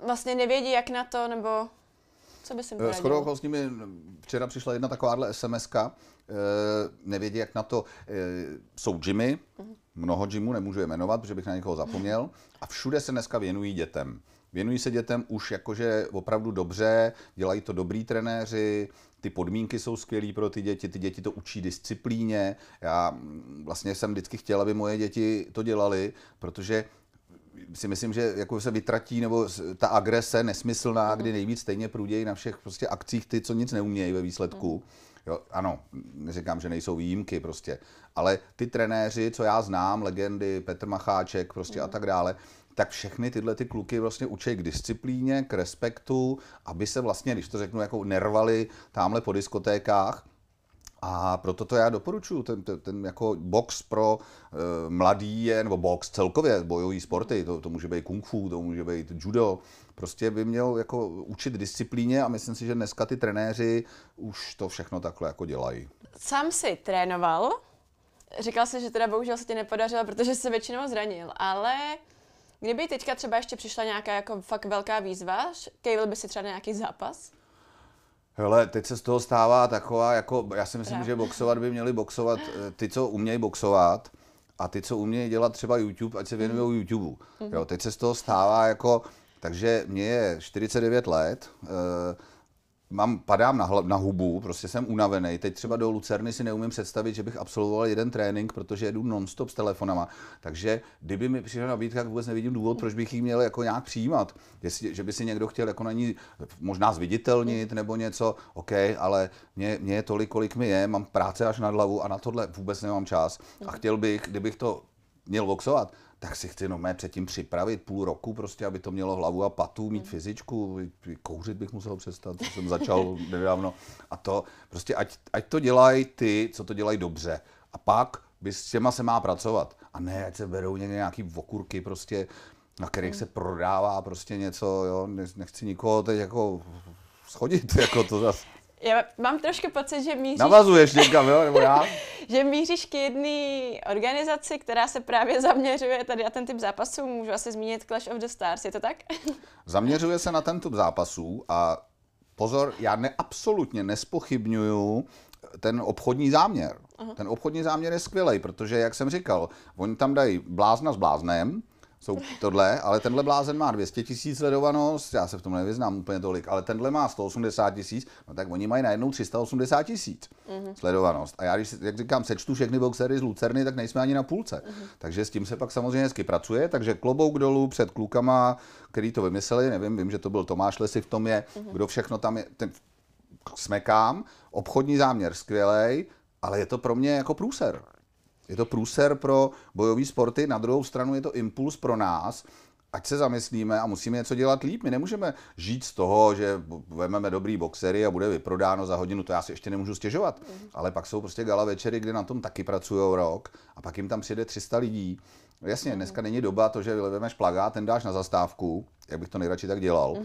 vlastně nevědí, jak na to, nebo co by si poradil? S okolností mi včera přišla jedna takováhle sms eh, nevědí, jak na to. Eh, jsou gymy, mnoho gymů, nemůžu je jmenovat, protože bych na někoho zapomněl, a všude se dneska věnují dětem. Věnují se dětem už jakože opravdu dobře, dělají to dobrý trenéři, ty podmínky jsou skvělé pro ty děti, ty děti to učí disciplíně. Já mm, vlastně jsem vždycky chtěl, aby moje děti to dělali, protože si myslím, že jako se vytratí, nebo ta agrese nesmyslná, kdy nejvíc stejně průdějí na všech prostě akcích ty, co nic neumějí ve výsledku. Mhm. Jo, ano, neříkám, že nejsou výjimky prostě, ale ty trenéři, co já znám, legendy, Petr Macháček prostě a mhm. tak dále, tak všechny tyhle ty kluky vlastně učí k disciplíně, k respektu, aby se vlastně, když to řeknu, jako nervali tamhle po diskotékách, a proto to já doporučuji, ten, ten, ten jako box pro e, mladý je, nebo box celkově, bojový sporty, to, to může být kung fu, to může být judo, prostě by měl jako učit disciplíně a myslím si, že dneska ty trenéři už to všechno takhle jako dělají. Sám si trénoval, říkal jsi, že teda bohužel se ti nepodařilo, protože se většinou zranil, ale kdyby teďka třeba ještě přišla nějaká jako fakt velká výzva, kejvil by si třeba nějaký zápas? Hele, teď se z toho stává taková, jako, já si myslím, že boxovat by měli boxovat eh, ty, co umějí boxovat, a ty, co umějí dělat třeba YouTube, ať se věnují mm. YouTube. Mm. Jo, teď se z toho stává jako, takže mě je 49 let, uh, mám, padám na, na hubu, prostě jsem unavený. Teď třeba do Lucerny si neumím představit, že bych absolvoval jeden trénink, protože jedu non-stop s telefonama. Takže kdyby mi přišla nabídka, tak vůbec nevidím důvod, proč bych ji měl jako nějak přijímat. Jestli, že by si někdo chtěl jako na ní možná zviditelnit nebo něco, OK, ale mě, mě je tolik, kolik mi je, mám práce až nad hlavu a na tohle vůbec nemám čas. A chtěl bych, kdybych to měl boxovat, tak si chci no mé předtím připravit půl roku prostě, aby to mělo hlavu a patu, mít fyzičku, kouřit bych musel přestat, to jsem začal nedávno. A to prostě, ať, ať to dělají ty, co to dělají dobře. A pak by s těma se má pracovat. A ne, ať se berou nějaký okurky prostě, na kterých se prodává prostě něco, jo, nechci nikoho teď jako schodit, jako to zase. Já mám trošku pocit, že míříš, Navazuješ někam, jo, nebo já? že míříš k jedné organizaci, která se právě zaměřuje tady na ten typ zápasů. Můžu asi zmínit Clash of the Stars, je to tak? Zaměřuje se na ten typ zápasů a pozor, já ne, absolutně nespochybnuju ten obchodní záměr. Uh-huh. Ten obchodní záměr je skvělý, protože, jak jsem říkal, oni tam dají blázna s bláznem, jsou tohle, ale tenhle blázen má 200 tisíc sledovanost, já se v tom nevyznám úplně tolik, ale tenhle má 180 tisíc, no tak oni mají najednou 380 tisíc uh-huh. sledovanost. A já, když, jak říkám, sečtu všechny boxery z Lucerny, tak nejsme ani na půlce. Uh-huh. Takže s tím se pak samozřejmě hezky pracuje, takže klobouk dolů před klukama, který to vymysleli, nevím, vím, že to byl Tomáš Lesy v tom je, uh-huh. kdo všechno tam je, ten smekám, obchodní záměr skvělej, ale je to pro mě jako průser. Je to průser pro bojové sporty, na druhou stranu je to impuls pro nás, ať se zamyslíme a musíme něco dělat líp. My nemůžeme žít z toho, že vezmeme dobrý boxery a bude vyprodáno za hodinu, to já si ještě nemůžu stěžovat. Mm. Ale pak jsou prostě gala večery, kde na tom taky pracují rok a pak jim tam přijde 300 lidí. Jasně, dneska není doba to, že vylevemeš plagát, ten dáš na zastávku, jak bych to nejradši tak dělal.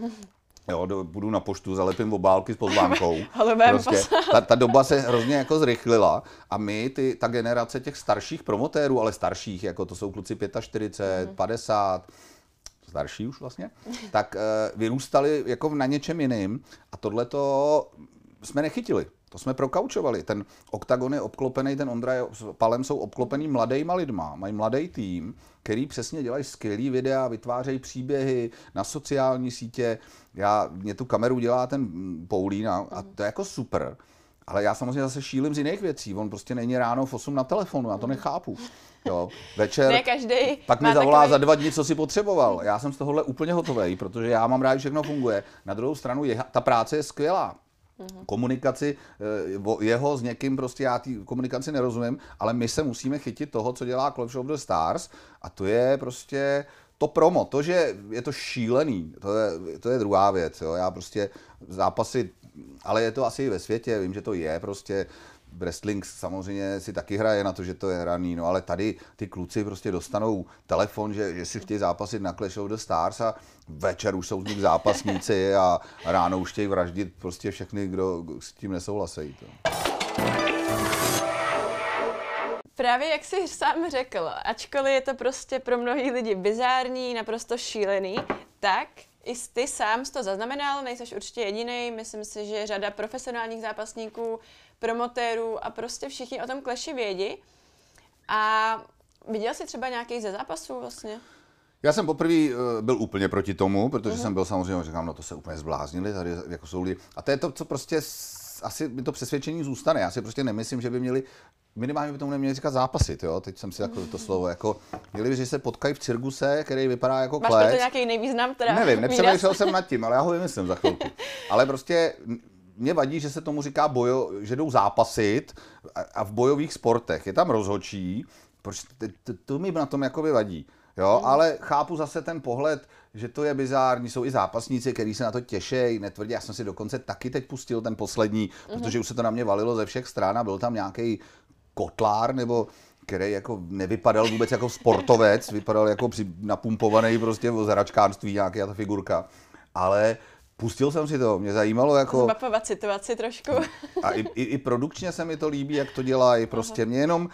Jo, do, budu na poštu, zalepím obálky s pozvánkou. prostě, ta, ta doba se hrozně jako zrychlila a my, ty, ta generace těch starších promotérů, ale starších, jako to jsou kluci 45, mm. 50, starší už vlastně, tak uh, vyrůstali jako na něčem jiným a tohle to jsme nechytili. To jsme prokaučovali. Ten oktagon je obklopený, ten Ondra je, s Palem jsou obklopený mladýma lidma, mají mladý tým, který přesně dělají skvělý videa, vytvářejí příběhy na sociální sítě. Já, mě tu kameru dělá ten Paulín a, a to je jako super. Ale já samozřejmě zase šílim z jiných věcí. On prostě není ráno v 8 na telefonu, já to nechápu. Jo, večer, ne každý pak mi zavolá takový... za dva dny, co si potřeboval. Já jsem z tohohle úplně hotový, protože já mám rád, že všechno funguje. Na druhou stranu, je, ta práce je skvělá. Mm-hmm. Komunikaci eh, jeho s někým, prostě já té komunikaci nerozumím, ale my se musíme chytit toho, co dělá Clash of the Stars a to je prostě to promo, to, že je to šílený, to je, to je druhá věc, jo. já prostě zápasy, ale je to asi i ve světě, vím, že to je prostě, wrestling samozřejmě si taky hraje na to, že to je hraný, no ale tady ty kluci prostě dostanou telefon, že, že si chtějí zápasit na Clash of the Stars a večer už jsou z nich zápasníci a ráno už chtějí vraždit prostě všechny, kdo s tím nesouhlasí. To. Právě jak jsi sám řekl, ačkoliv je to prostě pro mnohý lidi bizární, naprosto šílený, tak i ty sám jsi to zaznamenal, nejseš určitě jediný. Myslím si, že řada profesionálních zápasníků, promotérů a prostě všichni o tom kleši vědí. A viděl jsi třeba nějaký ze zápasů vlastně? Já jsem poprvé uh, byl úplně proti tomu, protože uh-huh. jsem byl samozřejmě, říkám, no to se úplně zbláznili, tady jako jsou lidi. A to je to, co prostě asi mi to přesvědčení zůstane. Já si prostě nemyslím, že by měli minimálně by tomu neměli říkat zápasit, jo? Teď jsem si jako to slovo, jako měli by, že se potkají v cirkuse, který vypadá jako Máš klec. Máš to nějaký nejvýznam teda? Nevím, nepřemýšlel jsem nad tím, ale já ho vymyslím za chvilku. Ale prostě mě vadí, že se tomu říká bojo, že jdou zápasit a v bojových sportech. Je tam rozhočí, proč to, to mi na tom jako vadí. Jo, mm. ale chápu zase ten pohled, že to je bizární, jsou i zápasníci, kteří se na to těší, netvrdí. Já jsem si dokonce taky teď pustil ten poslední, mm. protože už se to na mě valilo ze všech stran a byl tam nějaký kotlár nebo který jako nevypadal vůbec jako sportovec, vypadal jako při, napumpovaný prostě v hračkářství nějaká ta figurka. Ale Pustil jsem si to, mě zajímalo jako... Zmapovat situaci trošku. A i, i, i produkčně se mi to líbí, jak to dělají, prostě mě jenom...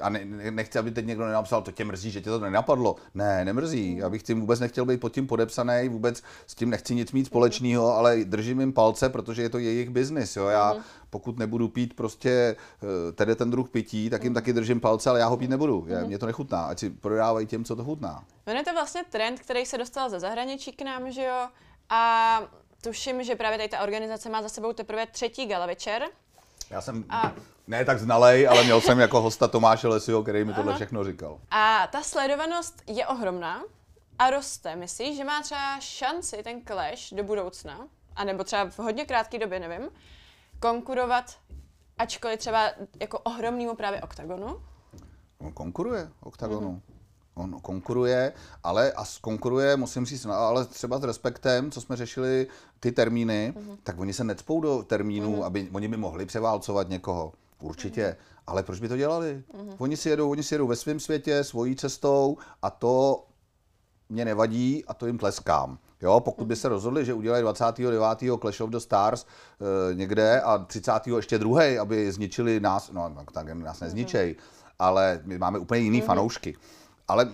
A ne, nechci, aby teď někdo nenapsal, to tě mrzí, že tě to nenapadlo. Ne, nemrzí, já bych tím vůbec nechtěl být pod tím podepsaný, vůbec s tím nechci nic mít společného, ale držím jim palce, protože je to jejich biznis, jo. Já pokud nebudu pít prostě eh, tedy ten druh pití, tak jim taky držím palce, ale já ho pít nebudu. Já, mě to nechutná, ať si prodávají těm, co to chutná. No je to vlastně trend, který se dostal ze zahraničí k nám, že jo? A tuším, že právě tady ta organizace má za sebou teprve třetí gala večer. Já jsem a... ne tak znalej, ale měl jsem jako hosta Tomáše Lesio, který mi tohle všechno říkal. A ta sledovanost je ohromná a roste. Myslíš, že má třeba šanci ten Clash do budoucna, anebo třeba v hodně krátké době, nevím, konkurovat, ačkoliv třeba jako ohromnému právě OKTAGONu? On konkuruje OKTAGONu. Mm-hmm. On konkuruje, ale a konkuruje, musím říct, no, ale třeba s respektem, co jsme řešili ty termíny, uh-huh. tak oni se necpou do termínů, uh-huh. aby oni by mohli převálcovat někoho. Určitě. Uh-huh. Ale proč by to dělali? Uh-huh. Oni si jedou, oni si jedou ve svém světě, svojí cestou a to mě nevadí a to jim tleskám. Jo, pokud by se rozhodli, že udělají 29. Clash of the Stars e, někde a 30. ještě druhý, aby zničili nás, no tak nás nezničej, ale my máme úplně jiný mm-hmm. fanoušky. Ale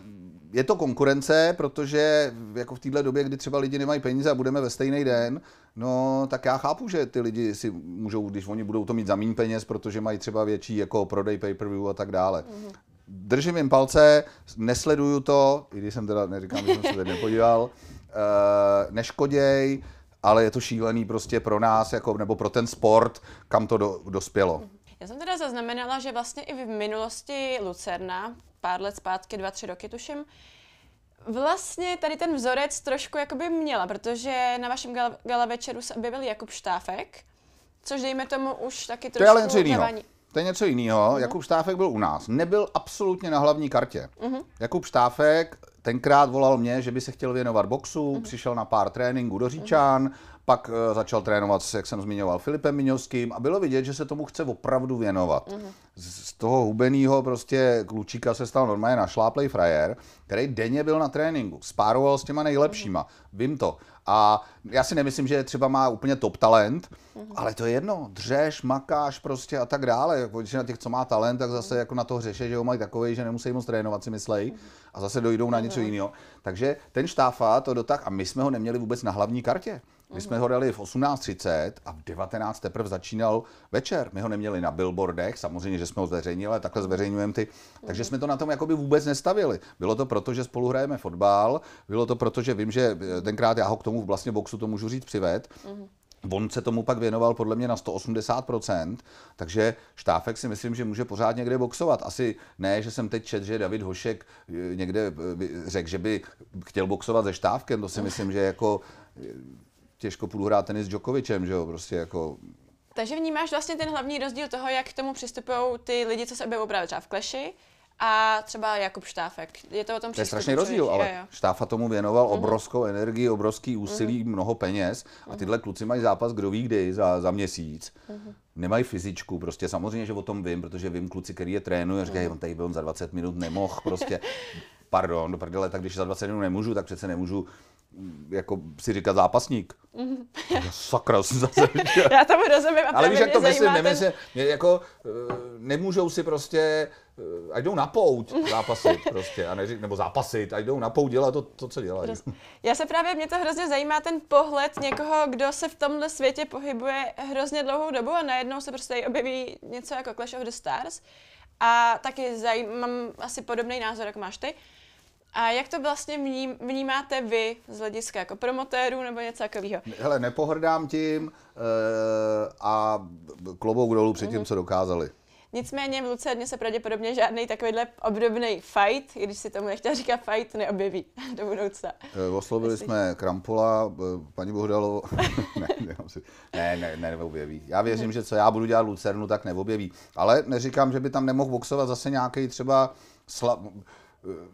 je to konkurence, protože jako v této době, kdy třeba lidi nemají peníze a budeme ve stejný den, no tak já chápu, že ty lidi si můžou, když oni budou to mít za méně peněz, protože mají třeba větší jako prodej pay-per-view a tak dále. Mm-hmm. Držím jim palce, nesleduju to, i když jsem teda, neříkám, že jsem se teď nepodíval, uh, neškoděj, ale je to šílený prostě pro nás, jako, nebo pro ten sport, kam to do, dospělo. Já jsem teda zaznamenala, že vlastně i v minulosti Lucerna pár let zpátky, dva, tři roky tuším, vlastně tady ten vzorec trošku jakoby měla, protože na vašem gala, gala večeru se objevil Jakub Štáfek, což dejme tomu už taky trošku... To je ale něco jiného. To je něco jiného. Uh-huh. Jakub Štáfek byl u nás. Nebyl absolutně na hlavní kartě. Uh-huh. Jakub Štáfek tenkrát volal mě, že by se chtěl věnovat boxu, uh-huh. přišel na pár tréninků do Říčán, uh-huh. Pak uh, začal trénovat, jak jsem zmiňoval, Filipem Miňovským a bylo vidět, že se tomu chce opravdu věnovat. Uh-huh. Z, toho hubeného prostě klučíka se stal normálně našláplej frajer, který denně byl na tréninku, spároval s těma nejlepšíma, uh-huh. vím to. A já si nemyslím, že třeba má úplně top talent, mm-hmm. ale to je jedno, dřeš, makáš prostě a tak dále. Jako, když na těch, co má talent, tak zase jako na to hřeše, že ho mají takový, že nemusí moc trénovat, si myslej, a zase dojdou na něco jiného. Takže ten štáfa to dotah, a my jsme ho neměli vůbec na hlavní kartě. My jsme ho dali v 18.30 a v 19. teprve začínal večer. My ho neměli na billboardech, samozřejmě, že jsme ho zveřejnili, ale takhle zveřejňujeme ty. Takže jsme to na tom jakoby vůbec nestavili. Bylo to proto, že spolu hrajeme fotbal, bylo to proto, že vím, že tenkrát já ho k tomu vlastně boxu, to můžu říct, přived. On se tomu pak věnoval podle mě na 180%, takže Štáfek si myslím, že může pořád někde boxovat. Asi ne, že jsem teď čet, že David Hošek eh, někde eh, řekl, že by chtěl boxovat se Štávkem, to si myslím, že jako těžko půjdu hrát tenis s Djokovicem, že jo, prostě jako... Takže vnímáš vlastně ten hlavní rozdíl toho, jak k tomu přistupují ty lidi, co se objevují právě třeba v Kleši, a třeba Jakub Štáfek. Je to o tom To je strašný rozdíl, ale jo, jo. Štáfa tomu věnoval mm-hmm. obrovskou energii, obrovský úsilí, mm-hmm. mnoho peněz a mhm. tyhle kluci mají zápas kdo ví kdy za, za měsíc. Mm-hmm. Nemají fyzičku, prostě samozřejmě, že o tom vím, protože vím kluci, který je trénuje, říkají, mm-hmm. on tady byl on za 20 minut nemohl, prostě pardon, do prdele, tak když za 20 minut nemůžu, tak přece nemůžu jako si říká zápasník. Mm. Sakra, jsem zase Já tomu rozumím. A Ale víš, jak to myslím, ten... nemyslím, jako eh, nemůžou si prostě, eh, ať jdou na pouť zápasit prostě, a neři, nebo zápasit, ať jdou na pouť dělat to, to, co dělají. Já se právě, mě to hrozně zajímá ten pohled někoho, kdo se v tomhle světě pohybuje hrozně dlouhou dobu a najednou se prostě objeví něco jako Clash of the Stars. A taky zajímám asi podobný názor, jako máš ty. A jak to vlastně vnímáte vy z hlediska jako promotérů nebo něco takového? Hele, nepohrdám tím e, a klobouk dolů před tím, mm-hmm. co dokázali. Nicméně v Lucerně se pravděpodobně žádný takovýhle obdobný fight, i když si tomu nechtěl říkat fight, neobjeví do budoucna. E, oslovili Myslíš? jsme Krampola, paní Bohdalo, ne, ne, ne, ne, neobjeví. Já věřím, mm-hmm. že co já budu dělat Lucernu, tak neobjeví. Ale neříkám, že by tam nemohl boxovat zase nějaký třeba sla Eh,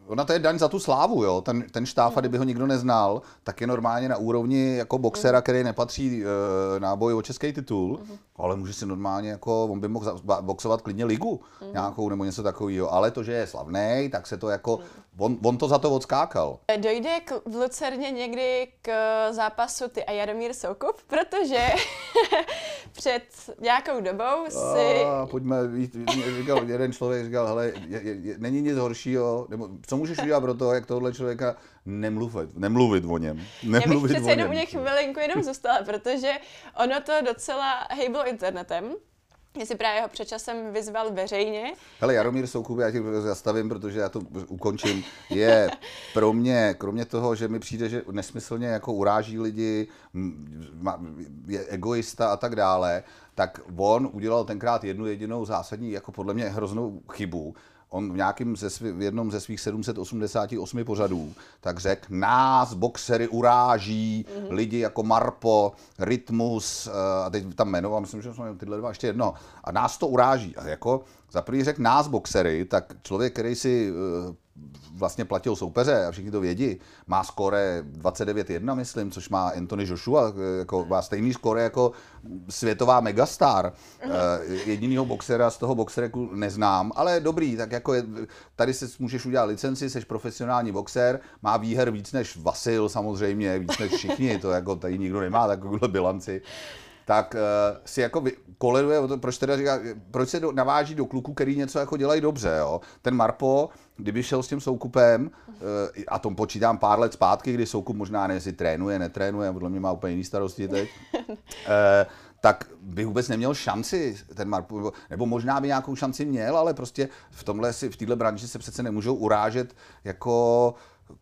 ona to je daň za tu slávu, jo. Ten, ten štáfa, kdyby ho nikdo neznal, tak je normálně na úrovni jako boxera, který nepatří e, na boj o český titul, uh-huh. ale může si normálně jako, on by mohl boxovat klidně ligu uh-huh. nějakou nebo něco takového, ale to, že je slavný, tak se to jako, on, on to za to odskákal. Dojde k, v Lucerně někdy k zápasu ty a Jaromír Soukup, protože před nějakou dobou si... A, pojďme, říkal, jeden člověk říkal, hele, je, je, je, není nic horšího, nebo co můžeš udělat pro to, jak tohle člověka nemluvit, nemluvit o něm. Nemluvit Já bych přece jenom u něj chvilinku jenom zůstala, protože ono to docela hejblo internetem, si právě ho před časem vyzval veřejně. Hele, Jaromír Soukup, já tě zastavím, protože já to ukončím, je pro mě, kromě toho, že mi přijde, že nesmyslně jako uráží lidi, je egoista a tak dále, tak on udělal tenkrát jednu jedinou zásadní, jako podle mě hroznou chybu, on v nějakým ze svý, v jednom ze svých 788 pořadů, tak řekl, nás boxery uráží, mm-hmm. lidi jako Marpo, Rytmus, eh, a teď tam jmenoval, myslím, že jsme tyhle dva ještě jedno, a nás to uráží. A jako za prvý řekl nás boxery, tak člověk, který si uh, vlastně platil soupeře a všichni to vědí, má skóre 29-1, myslím, což má Anthony Joshua, jako má stejný skóre jako světová megastar. Uh, jedinýho boxera z toho boxereku neznám, ale dobrý, tak jako je, tady si můžeš udělat licenci, jsi profesionální boxer, má výher víc než Vasil samozřejmě, víc než všichni, to jako tady nikdo nemá takovouhle bilanci tak uh, si jako vy, koleduje, proč teda říká, proč se do, naváží do kluků, který něco jako dělají dobře, jo. Ten Marpo, kdyby šel s tím soukupem, uh, a tom počítám pár let zpátky, kdy soukup možná ne, jestli trénuje, netrénuje, podle mě má úplně jiný starosti teď, uh, tak by vůbec neměl šanci ten Marpo, nebo možná by nějakou šanci měl, ale prostě v tomhle si, v této branži se přece nemůžou urážet jako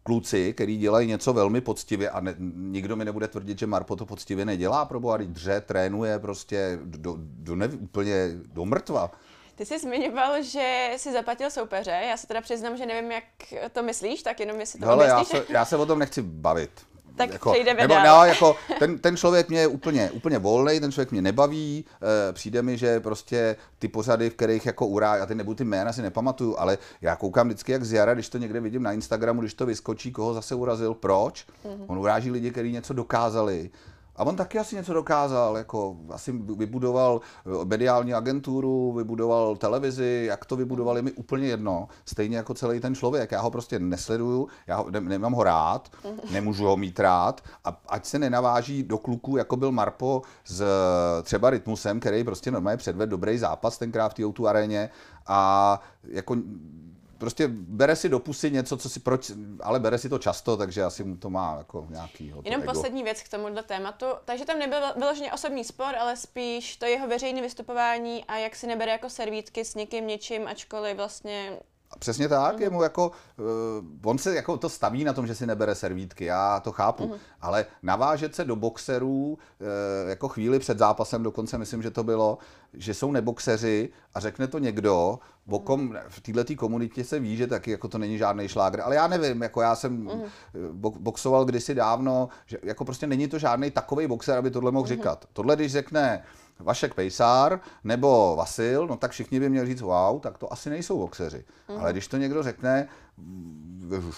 kluci, který dělají něco velmi poctivě a ne, nikdo mi nebude tvrdit, že Marpo to poctivě nedělá, pro boha, dře, trénuje prostě do, do ne, úplně do mrtva. Ty jsi zmiňoval, že jsi zaplatil soupeře. Já se teda přiznám, že nevím, jak to myslíš, tak jenom jestli to Hele, já se, já se o tom nechci bavit. Tak jako, přejdeme nebo, dál. No, jako, ten, ten člověk mě je úplně, úplně volný, ten člověk mě nebaví, e, přijde mi, že prostě ty pořady, v kterých jako urá, já ty nebudu ty jména si nepamatuju, ale já koukám vždycky jak z jara, když to někde vidím na Instagramu, když to vyskočí, koho zase urazil, proč. Mm-hmm. On uráží lidi, kteří něco dokázali a on taky asi něco dokázal, jako asi vybudoval eh, mediální agenturu, vybudoval televizi, jak to vybudoval, je mi úplně jedno. Stejně jako celý ten člověk. Já ho prostě nesleduju, já ho, ne, nemám ho rád, nemůžu ho mít rád. A ať se nenaváží do kluků, jako byl Marpo s třeba Rytmusem, který prostě normálně předvedl dobrý zápas tenkrát v té aréně. A jako prostě bere si do pusy něco, co si proč, ale bere si to často, takže asi mu to má jako nějaký. Jenom ego. poslední věc k tomuhle tématu. Takže tam nebyl vyloženě osobní spor, ale spíš to jeho veřejné vystupování a jak si nebere jako servítky s někým něčím, ačkoliv vlastně Přesně tak, mm-hmm. je mu jako, uh, on se jako to staví na tom, že si nebere servítky, já to chápu, mm-hmm. ale navážet se do boxerů uh, jako chvíli před zápasem, dokonce myslím, že to bylo, že jsou neboxeři a řekne to někdo, o kom v této komunitě se ví, že taky jako to není žádný šlágr, ale já nevím, jako já jsem mm-hmm. boxoval kdysi dávno, že jako prostě není to žádný takový boxer, aby tohle mohl mm-hmm. říkat. Tohle, když řekne Vašek Pejsár nebo Vasil, no tak všichni by měli říct, wow, tak to asi nejsou boxeři. Mm. Ale když to někdo řekne,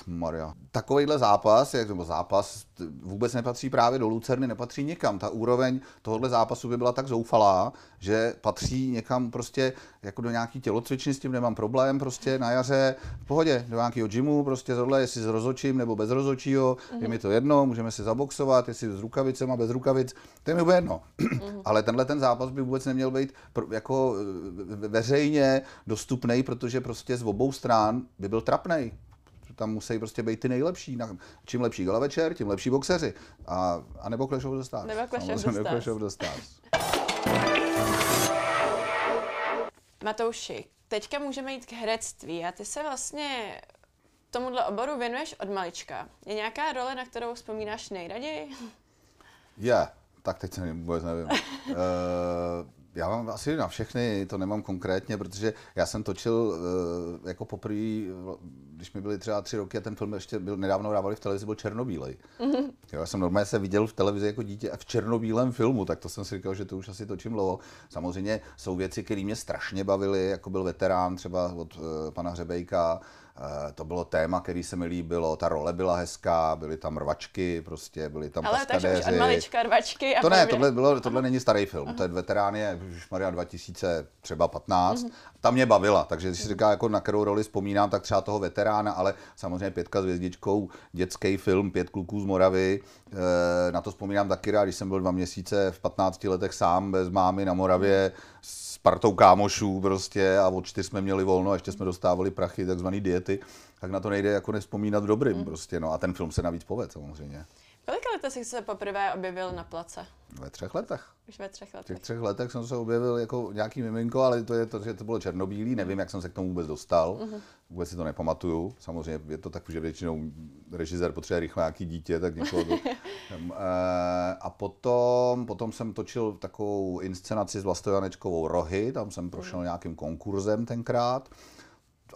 Maria. Takovýhle zápas, jak, nebo zápas, vůbec nepatří právě do Lucerny, nepatří nikam. Ta úroveň tohohle zápasu by byla tak zoufalá, že patří někam prostě jako do nějaký tělocvičny, s tím nemám problém, prostě na jaře v pohodě, do nějakého gymu, prostě tohle, jestli s rozočím nebo bez rozočího, mm-hmm. je mi to jedno, můžeme si zaboxovat, jestli s rukavicemi, bez rukavic, to je mi úplně jedno. Mm-hmm. Ale tenhle ten zápas by vůbec neměl být jako veřejně dostupný, protože prostě z obou stran by byl trapnej tam musí prostě být ty nejlepší. Čím lepší gala večer, tím lepší boxeři. A, a nebo Clash of the Stars. Nebo Clash, of the, Clash of the Stars. Matouši, teďka můžeme jít k herectví a ty se vlastně tomuhle oboru věnuješ od malička. Je nějaká role, na kterou vzpomínáš nejraději? Je, yeah, tak teď se vůbec nevím. uh, já mám asi na všechny, to nemám konkrétně, protože já jsem točil uh, jako poprvé, když mi byly třeba tři roky a ten film ještě byl nedávno dávali v televizi, byl černobílej. Mm-hmm. Jo, já jsem normálně se viděl v televizi jako dítě a v černobílém filmu, tak to jsem si říkal, že to už asi točím dlouho. Samozřejmě jsou věci, které mě strašně bavily, jako byl veterán třeba od uh, pana Hřebejka, Eh, to bylo téma, který se mi líbilo, ta role byla hezká, byly tam rvačky, prostě byly tam Ale takže už od malička rvačky a To ne, tohle, bylo, tohle není starý film, uh-huh. to je veterán je už Maria 2000, třeba 15. Uh-huh. Ta mě bavila, takže když si říká, jako na kterou roli vzpomínám, tak třeba toho veterána, ale samozřejmě pětka s hvězdičkou, dětský film, pět kluků z Moravy, eh, na to vzpomínám taky rád, když jsem byl dva měsíce v 15 letech sám bez mámy na Moravě, partou kámošů prostě a od čtyř jsme měli volno a ještě jsme dostávali prachy, takzvané diety, tak na to nejde jako nespomínat dobrým mm. prostě, no a ten film se navíc poved samozřejmě. Kolika let jsi se poprvé objevil na place? Ve třech letech. Už ve třech letech. V těch třech letech jsem se objevil jako nějaký miminko, ale to je to, že to bylo černobílý, nevím, jak jsem se k tomu vůbec dostal, mm-hmm. vůbec si to nepamatuju. Samozřejmě je to tak, že většinou režisér potřebuje rychle nějaký dítě, tak někoho to... Eh, a potom, potom jsem točil takovou inscenaci s Vlastou Janečkovou Rohy, tam jsem prošel mm. nějakým konkurzem tenkrát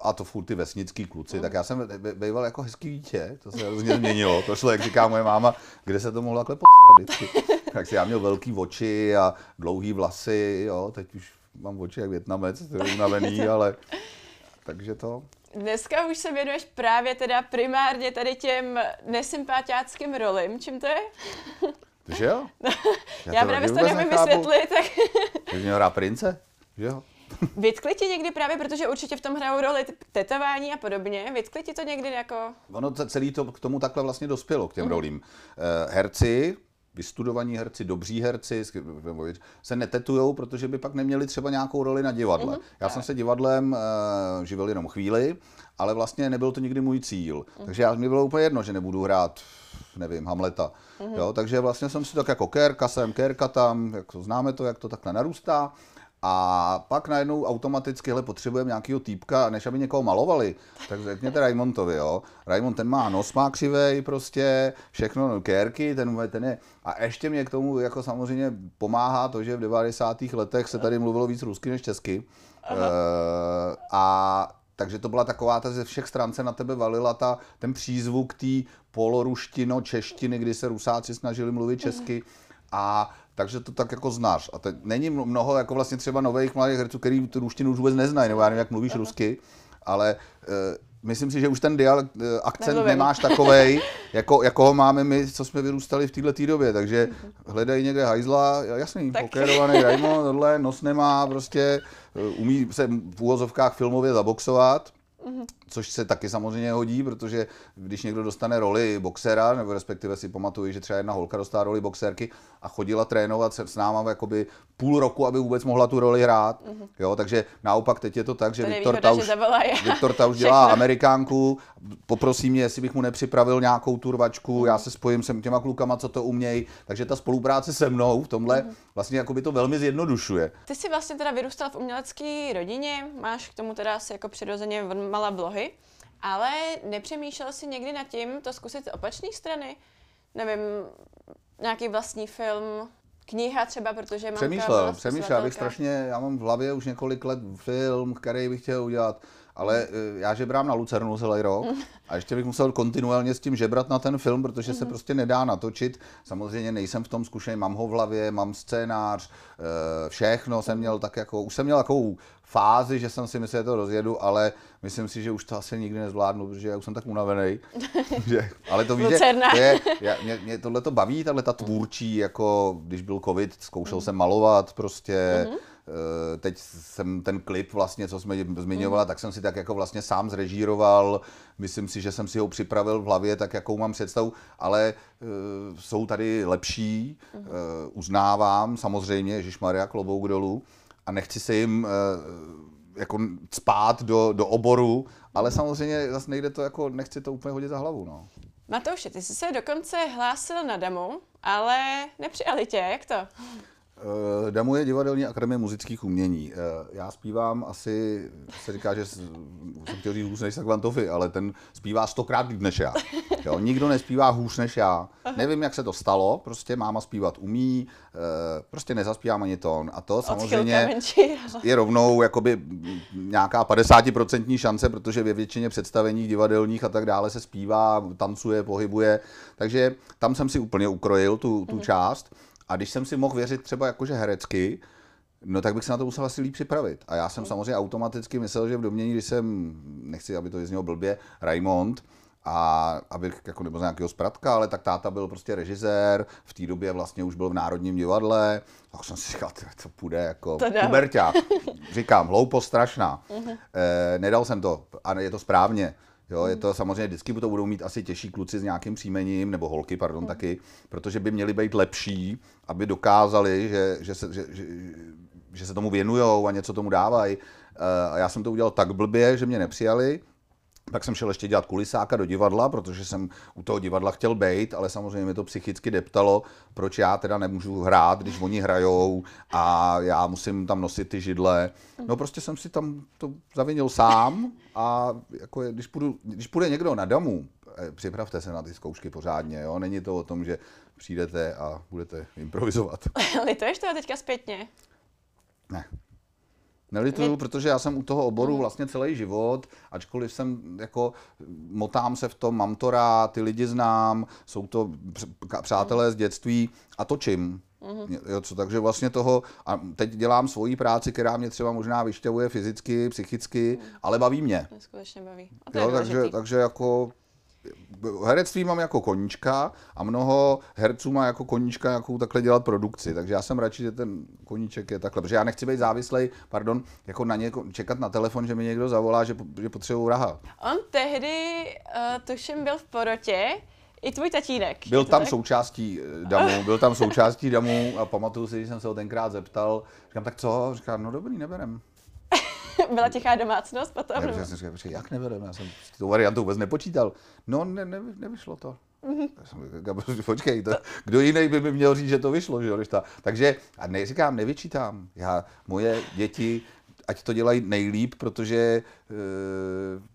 a to furt ty vesnický kluci, mm. tak já jsem býval jako hezký dítě, to se hrozně změnilo. To šlo, jak říká moje máma, kde se to mohlo takhle potrat Tak si já měl velký oči a dlouhý vlasy, jo, teď už mám oči jak větnamec, to je unavený, ale takže to. Dneska už se věnuješ právě teda primárně tady těm nesympatiáckým rolím. Čím to je? Že jo? Já, Já právě to nevím vysvětlit, tak... Takže měl hrát prince, že jo? Vytkli ti někdy právě, protože určitě v tom hrajou roli tetování a podobně, vytkli ti to někdy jako... Ono celý to k tomu takhle vlastně dospělo, k těm mm. rolím. Uh, herci, vystudovaní herci, dobří herci se netetujou, protože by pak neměli třeba nějakou roli na divadle. Mm-hmm. Já jsem se divadlem uh, živil jenom chvíli, ale vlastně nebyl to nikdy můj cíl. Mm-hmm. Takže já, mi bylo úplně jedno, že nebudu hrát nevím, Hamleta. Mm-hmm. Jo, takže vlastně jsem si tak jako kérka sem, kérka tam, jak to známe to, jak to takhle narůstá. A pak najednou automaticky, hele, potřebujeme nějakého týpka, než aby někoho malovali, tak řekněte Raimondovi, jo. Raimond ten má nos, má křivej prostě, všechno, no, kérky, ten, ten je. A ještě mě k tomu jako samozřejmě pomáhá to, že v 90. letech se tady mluvilo víc rusky než česky. Uh, a takže to byla taková, ta ze všech stran se na tebe valila ta, ten přízvuk té poloruštino češtiny, kdy se rusáci snažili mluvit česky. A takže to tak jako znáš. A teď není mnoho jako vlastně třeba nových mladých herců, který tu ruštinu už vůbec neznají, nebo já nevím, jak mluvíš Aha. rusky, ale uh, myslím si, že už ten dialekt, uh, akcent Nemluvím. nemáš takovej, jako, jako ho máme my, co jsme vyrůstali v této době, takže mhm. hledají někde hajzla, jasný, pokérovaný Raimond, tohle, nos nemá, prostě uh, umí se v úvozovkách filmově zaboxovat, Mm-hmm. Což se taky samozřejmě hodí, protože když někdo dostane roli boxera, nebo respektive si pamatuju, že třeba jedna holka dostala roli boxerky a chodila trénovat se s náma jakoby půl roku, aby vůbec mohla tu roli hrát. Mm-hmm. Jo, takže naopak teď je to tak, že to Viktor ta už, Viktor ta už dělá amerikánku, poprosí mě, jestli bych mu nepřipravil nějakou turvačku, mm-hmm. já se spojím s těma klukama, co to umějí, takže ta spolupráce se mnou v tomhle mm-hmm. vlastně jakoby to velmi zjednodušuje. Ty jsi vlastně teda vyrůstal v umělecké rodině, máš k tomu teda asi jako přirozeně mala vlohy, ale nepřemýšlel jsi někdy nad tím to zkusit z opačné strany? Nevím, nějaký vlastní film, kniha třeba, protože mám Přemýšlel, přemýšlel, abych strašně, já mám v hlavě už několik let film, který bych chtěl udělat, ale eh, já žebrám na Lucernu celý rok a ještě bych musel kontinuálně s tím žebrat na ten film, protože se mhm. prostě nedá natočit. Samozřejmě nejsem v tom zkušený, mám ho v hlavě, mám scénář, eh, všechno jsem měl tak jako, už jsem měl takovou fázi, že jsem si myslel, že to rozjedu, ale myslím si, že už to asi nikdy nezvládnu, protože já už jsem tak unavený. že, ale to víš, že to je, já, mě, mě tohle to baví, tahle ta tvůrčí, jako když byl covid, zkoušel jsem malovat prostě, mm-hmm teď jsem ten klip vlastně, co jsme zmiňovala, mm. tak jsem si tak jako vlastně sám zrežíroval. Myslím si, že jsem si ho připravil v hlavě, tak jakou mám představu, ale uh, jsou tady lepší, mm. uh, uznávám samozřejmě, Ježíš Maria klobouk dolů a nechci se jim uh, jako spát do, do oboru, ale samozřejmě zase nejde to jako, nechci to úplně hodit za hlavu, no. Matouši, ty jsi se dokonce hlásil na demo, ale nepřijali tě, jak to? Uh, Damu je divadelní akademie muzických umění. Uh, já zpívám asi, se říká, že jsem chtěl říct hůř než Sagvantovi, ale ten zpívá stokrát líp než já. Jo, nikdo nespívá hůř než já. Nevím, jak se to stalo, prostě máma zpívat umí, uh, prostě nezaspívám ani tón. A to samozřejmě menší, je rovnou jakoby nějaká 50% šance, protože ve většině představení divadelních a tak dále se zpívá, tancuje, pohybuje. Takže tam jsem si úplně ukrojil tu, tu mm. část. A když jsem si mohl věřit třeba jakože herecky, No tak bych se na to musel asi líp připravit. A já jsem mm. samozřejmě automaticky myslel, že v domění, když jsem, nechci, aby to vyznělo blbě, Raimond, a abych jako nebo z nějakého zpratka, ale tak táta byl prostě režisér, v té době vlastně už byl v Národním divadle, tak jsem si říkal, to půjde jako puberťák. Říkám, hloupost strašná. Mm-hmm. E, nedal jsem to a je to správně. Jo, je to samozřejmě, vždycky to budou mít asi těžší kluci s nějakým příjmením, nebo holky, pardon, hmm. taky, protože by měli být lepší, aby dokázali, že, že, se, že, že, že se tomu věnují a něco tomu dávají. Eh, a já jsem to udělal tak blbě, že mě nepřijali, pak jsem šel ještě dělat kulisáka do divadla, protože jsem u toho divadla chtěl být, ale samozřejmě mi to psychicky deptalo, proč já teda nemůžu hrát, když oni hrajou a já musím tam nosit ty židle. No prostě jsem si tam to zavinil sám a jako je, když, půjdu, když půjde někdo na domu, eh, připravte se na ty zkoušky pořádně, jo? Není to o tom, že přijdete a budete improvizovat. Lituješ toho teďka zpětně? Ne. Nelituju, Mě... protože já jsem u toho oboru mhm. vlastně celý život, ačkoliv jsem jako, motám se v tom, mám to rád, ty lidi znám, jsou to přátelé z dětství a točím. Mm-hmm. Jo, co, takže vlastně toho, a teď dělám svoji práci, která mě třeba možná vyšťavuje fyzicky, psychicky, mm. ale baví mě. Mě skutečně baví. A to Jo, je takže, takže jako herectví mám jako koníčka a mnoho herců má jako koníčka jakou takhle dělat produkci, takže já jsem radši, že ten koníček je takhle, protože já nechci být závislej, pardon, jako na něko, čekat na telefon, že mi někdo zavolá, že, že potřebuju raha. On tehdy, uh, tuším, byl v porotě, i tvůj tatínek. Byl tam tak? součástí eh, damu, byl tam součástí damu a pamatuju si, že jsem se ho tenkrát zeptal, říkám, tak co? Říkám, no dobrý, neberem. Byla tichá domácnost potom? Já nebo? jsem říkal, jak neberem? Já jsem tu variantu vůbec nepočítal. No, ne, ne, nevyšlo to. Já jsem říkal, Počkej, to, kdo jiný by mi měl říct, že to vyšlo, že jo, ta. Takže, a neříkám, nevyčítám. Já, moje děti, ať to dělají nejlíp, protože e,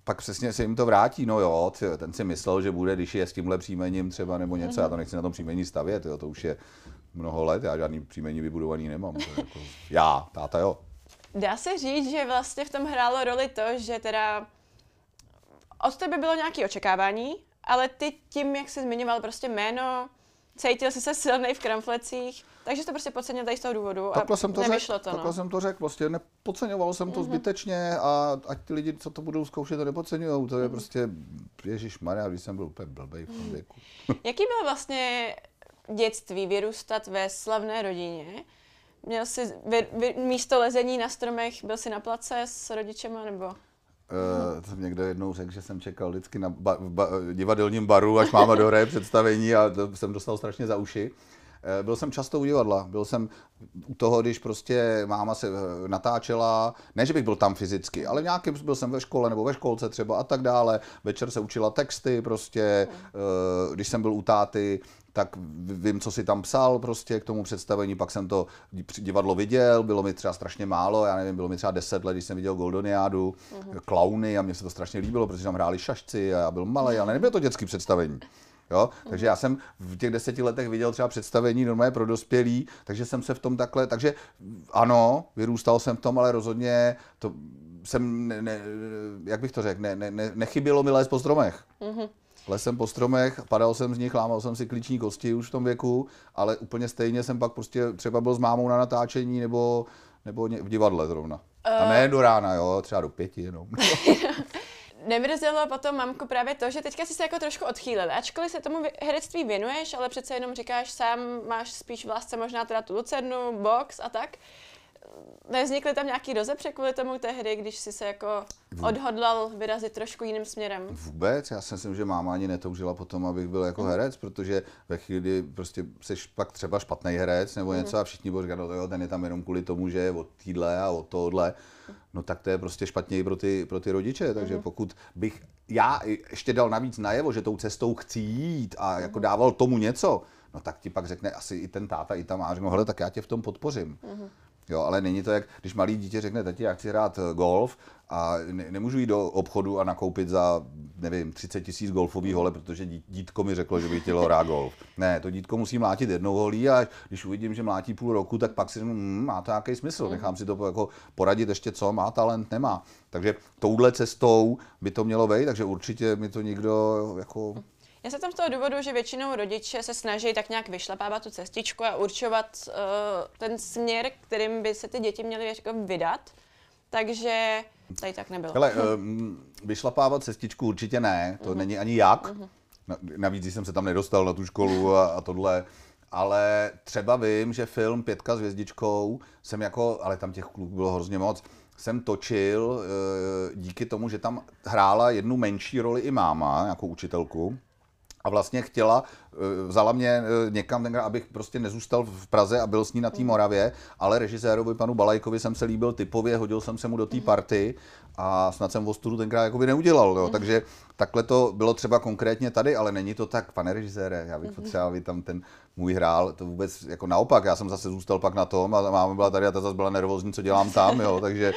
pak přesně se jim to vrátí. No jo, tyjo, ten si myslel, že bude, když je s tímhle příjmením třeba nebo něco, já to nechci na tom příjmení stavět, jo, to už je mnoho let, já žádný příjmení vybudovaný nemám. Jako, já, táta jo. Dá se říct, že vlastně v tom hrálo roli to, že teda od tebe bylo nějaké očekávání, ale ty tím, jak jsi zmiňoval prostě jméno, cítil jsi se silný v kramflecích, takže jsi to prostě podcenil tady z toho důvodu Takhle a jsem to nevyšlo řekl, to, takhle no. jsem to řekl, prostě nepodceňoval jsem to zbytečně a ať ty lidi, co to budou zkoušet, to nepodceňují, to je prostě, Ježíš Maria, když jsem byl úplně blbej v tom věku. Jaký bylo vlastně dětství vyrůstat ve slavné rodině? Měl jsi vy, vy, místo lezení na stromech, byl jsi na place s rodičema nebo? Uh, jsem někdo jednou řekl, že jsem čekal vždycky na ba, ba, divadelním baru, až máma dohraje představení a to jsem dostal strašně za uši. Eh, Byl jsem často u divadla, byl jsem u toho, když prostě máma se eh, natáčela, ne, že bych byl tam fyzicky, ale nějakým, byl jsem ve škole nebo ve školce třeba a tak dále, večer se učila texty prostě, když jsem byl u táty, tak vím, co si tam psal prostě k tomu představení, pak jsem to divadlo viděl, bylo mi třeba strašně málo, já nevím, bylo mi třeba 10 let, když jsem viděl Goldoniádu, klauny a mně se to strašně líbilo, protože tam hráli šašci a já byl malý, ale nebylo to dětské představení. Jo? Takže já jsem v těch deseti letech viděl třeba představení normálně pro dospělí, takže jsem se v tom takhle, takže ano, vyrůstal jsem v tom, ale rozhodně to jsem, ne, ne, jak bych to řekl, ne, ne, ne, nechybělo mi lézt po stromech. Mm-hmm. Les jsem po stromech, padal jsem z nich, lámal jsem si klíční kosti už v tom věku, ale úplně stejně jsem pak prostě třeba byl s mámou na natáčení nebo, nebo v divadle zrovna. A ne do rána, jo, třeba do pěti jenom. Nemrzelo potom mamku právě to, že teďka jsi se jako trošku odchýlil. Ačkoliv se tomu herectví věnuješ, ale přece jenom říkáš sám, máš spíš v lásce možná teda tu lucernu, box a tak. Nevznikly tam nějaký rozepře kvůli tomu tehdy, když jsi se jako odhodlal vyrazit trošku jiným směrem? Vůbec, já si myslím, že máma ani netoužila potom, abych byl jako herec, protože ve chvíli, kdy prostě jsi pak třeba špatný herec nebo něco a všichni budou říkat, no jo, ten je tam jenom kvůli tomu, že je od týdle a od tohohle, no tak to je prostě špatně i pro ty, pro ty rodiče, takže pokud bych já ještě dal navíc najevo, že tou cestou chci jít a jako dával tomu něco, no tak ti pak řekne asi i ten táta, i ta má, řeknu, hele, tak já tě v tom podpořím. Jo, ale není to jak, když malý dítě řekne, tati, já chci hrát eh, golf a ne, nemůžu jít do obchodu a nakoupit za, nevím, 30 tisíc golfový hole, protože dí- dítko mi řeklo, že by chtělo hrát golf. Ne, to dítko musí mlátit jednou holí a když uvidím, že mlátí půl roku, tak pak si řeknu, hm, má to nějaký smysl, nechám si to jako poradit ještě co, má talent, nemá. Takže touhle cestou by to mělo vejít, takže určitě mi to nikdo jako Já se tam z toho důvodu, že většinou rodiče se snaží tak nějak vyšlapávat tu cestičku a určovat uh, ten směr, kterým by se ty děti měly jako vydat. Takže tady tak nebylo. Hele, um, vyšlapávat cestičku určitě ne, to není ani jak. Na- Navíc jsem se tam nedostal na tu školu a, a tohle. Ale třeba vím, že film Pětka s hvězdičkou jsem jako, ale tam těch kluků bylo hrozně moc, jsem točil eh, díky tomu, že tam hrála jednu menší roli i máma, jako učitelku. A vlastně chtěla, eh, vzala mě eh, někam, tenkrát, abych prostě nezůstal v Praze a byl s ní na té Moravě, ale režisérovi panu Balajkovi jsem se líbil typově, hodil jsem se mu do té party a snad jsem ostudu tenkrát jakoby neudělal. Jo. Takže takhle to bylo třeba konkrétně tady, ale není to tak, pane režisére, já bych potřeboval, aby tam ten můj hrál, to vůbec jako naopak, já jsem zase zůstal pak na tom a máma byla tady a ta zase byla nervózní, co dělám tam, jo, takže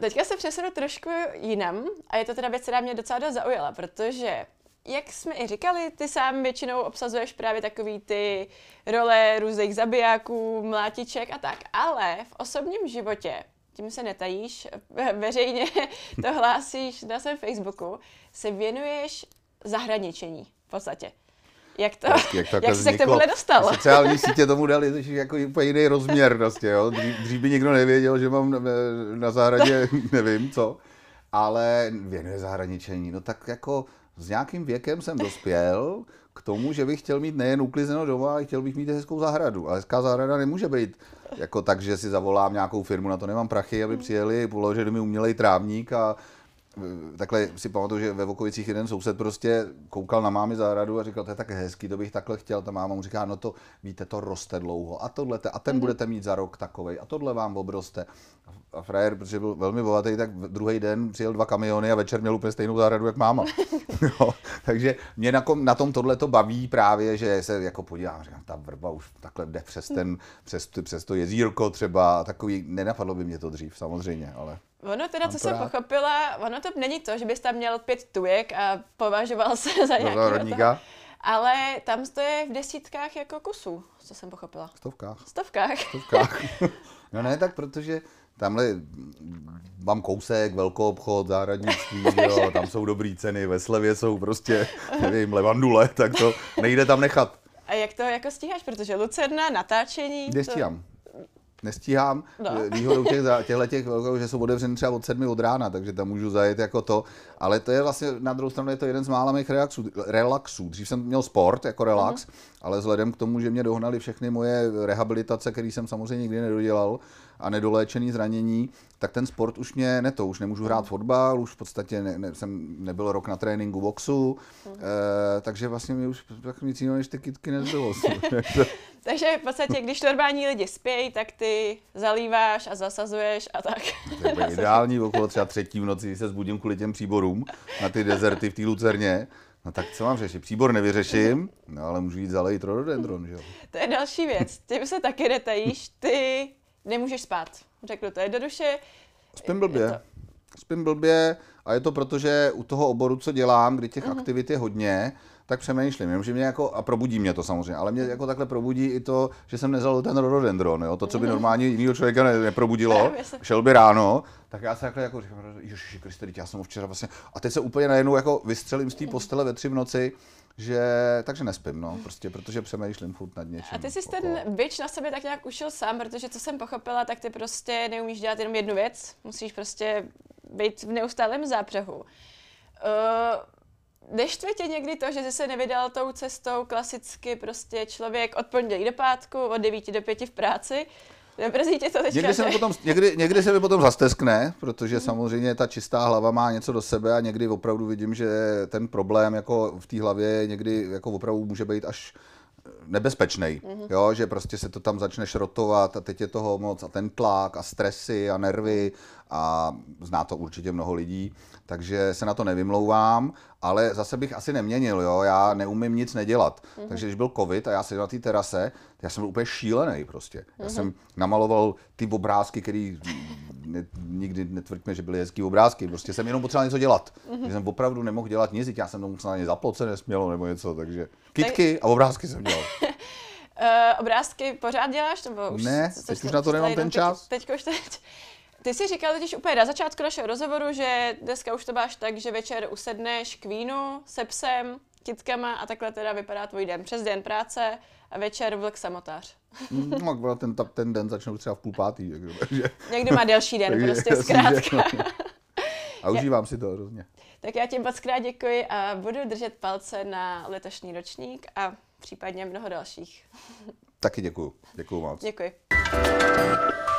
Teďka se přesunu trošku jinam a je to teda věc, která mě docela dost zaujala, protože jak jsme i říkali, ty sám většinou obsazuješ právě takový ty role různých zabijáků, mlátiček a tak, ale v osobním životě, tím se netajíš, ve- veřejně to hlásíš na svém Facebooku, se věnuješ zahradničení v podstatě. Jak to, jak, jak, to jak jsi se k tomuhle dostal? Sociální sítě tomu dali jako úplně jiný rozměr prostě, jo. Dřív, dřív by nikdo nevěděl, že mám na, na zahradě, nevím co, ale věnuje zahraničení. No tak jako s nějakým věkem jsem dospěl k tomu, že bych chtěl mít nejen uklizeno doma, ale chtěl bych mít hezkou zahradu. A hezká zahrada nemůže být jako tak, že si zavolám nějakou firmu, na to nemám prachy, aby přijeli, položili mi umělej trávník a takhle si pamatuju, že ve Vokovicích jeden soused prostě koukal na mámi zahradu a říkal, to je tak hezký, to bych takhle chtěl. Ta máma mu říká, no to víte, to roste dlouho a tohle, a ten mm-hmm. budete mít za rok takovej a tohle vám obroste. A frajer, protože byl velmi bohatý, tak druhý den přijel dva kamiony a večer měl úplně stejnou zahradu, jak máma. no, takže mě na, kom, na tom tohle to baví právě, že se jako podívám, říkám, ta vrba už takhle jde přes, ten, přes, přes to jezírko třeba, takový, nenapadlo by mě to dřív samozřejmě, ale... Ono teda, co jsem pochopila, ono to není to, že bys tam měl pět tujek a považoval se za nějakého ale tam to je v desítkách jako kusů, co jsem pochopila. Stovkách. Stovkách. Stovkách. no ne, tak protože tamhle mám kousek, velkou obchod, zahradnictví, jo, tam jsou dobrý ceny, ve slevě jsou prostě, nevím, levandule, tak to nejde tam nechat. A jak to jako stíháš, protože Lucerna, natáčení... Nestíhám. To nestíhám. No. Výhodou těch, těchto těch, že jsou otevřeny třeba od sedmi od rána, takže tam můžu zajet jako to. Ale to je vlastně, na druhou stranu je to jeden z mála mých relaxů. relaxů. Dřív jsem měl sport jako relax, uh-huh. ale vzhledem k tomu, že mě dohnali všechny moje rehabilitace, které jsem samozřejmě nikdy nedodělal, a nedoléčený zranění, tak ten sport už mě ne to, už nemůžu hrát fotbal, už v podstatě ne, ne, jsem nebyl rok na tréninku boxu, uh-huh. e, takže vlastně mi už tak nic jiného než ty kytky nezbylo. takže v podstatě, když normální lidi spějí, tak ty zalíváš a zasazuješ a tak. To je ideální, okolo třeba třetí v noci se zbudím kvůli těm příborům na ty dezerty v té Lucerně. No tak co mám řešit? Příbor nevyřeším, no ale můžu jít zalejit rododendron, že jo? To je další věc. Ty se taky netajíš, ty nemůžeš spát. Řeknu to jednoduše. Spím blbě. To... Spím blbě a je to proto, že u toho oboru, co dělám, kdy těch uh-huh. aktivit je hodně, tak přemýšlím, jenomže mě jako, a probudí mě to samozřejmě, ale mě jako takhle probudí i to, že jsem nezal ten rododendron, jo? to, co by mhm. normálně jiného člověka ne, neprobudilo, šel by ráno, tak já se takhle jako říkám, Ježiši Kriste, já jsem včera vlastně, a teď se úplně najednou jako vystřelím z té postele ve tři v noci, že, takže nespím, no, prostě, protože přemýšlím furt nad něčím. A ty jsi ten byč na sebe tak nějak ušel sám, protože co jsem pochopila, tak ty prostě neumíš dělat jenom jednu věc, musíš prostě být v neustálém zápřehu. Uh, Neštve tě někdy to, že jsi se nevydal tou cestou klasicky prostě člověk od pondělí do pátku, od 9 do 5 v práci, Nebrzí tě to teďka, někdy, se mi potom, někdy, někdy se mi potom zasteskne, protože mm. samozřejmě ta čistá hlava má něco do sebe a někdy opravdu vidím, že ten problém jako v té hlavě někdy jako opravdu může být až nebezpečný, mm-hmm. jo, že prostě se to tam začne šrotovat a teď je toho moc a ten tlak a stresy a nervy a zná to určitě mnoho lidí, takže se na to nevymlouvám, ale zase bych asi neměnil, jo, já neumím nic nedělat. Mm-hmm. Takže když byl covid a já jsem na té terase, já jsem byl úplně šílený prostě. Já mm-hmm. jsem namaloval ty obrázky, které ne, nikdy netvrďme, že byly hezký obrázky, prostě jsem jenom potřeboval něco dělat. Mm-hmm. jsem opravdu nemohl dělat nic, já jsem to musel ani zaploce nesmělo nebo něco, takže kitky tak... a obrázky jsem dělal. uh, obrázky pořád děláš? Nebo už, ne, teď už na to nemám ten čas. Teď, teď už teď. Ty jsi říkal totiž úplně na začátku našeho rozhovoru, že dneska už to máš tak, že večer usedneš k vínu se psem, kitkama a takhle teda vypadá tvůj den. Přes den práce a večer vlk samotář. no, ten, ten den začnou třeba v půl pátý. Takže... Někdo má delší den, prostě zkrátka. a užívám si to hrozně. Tak já ti moc krát děkuji a budu držet palce na letošní ročník a případně mnoho dalších. Taky děkuji. Děkuji moc. Děkuji.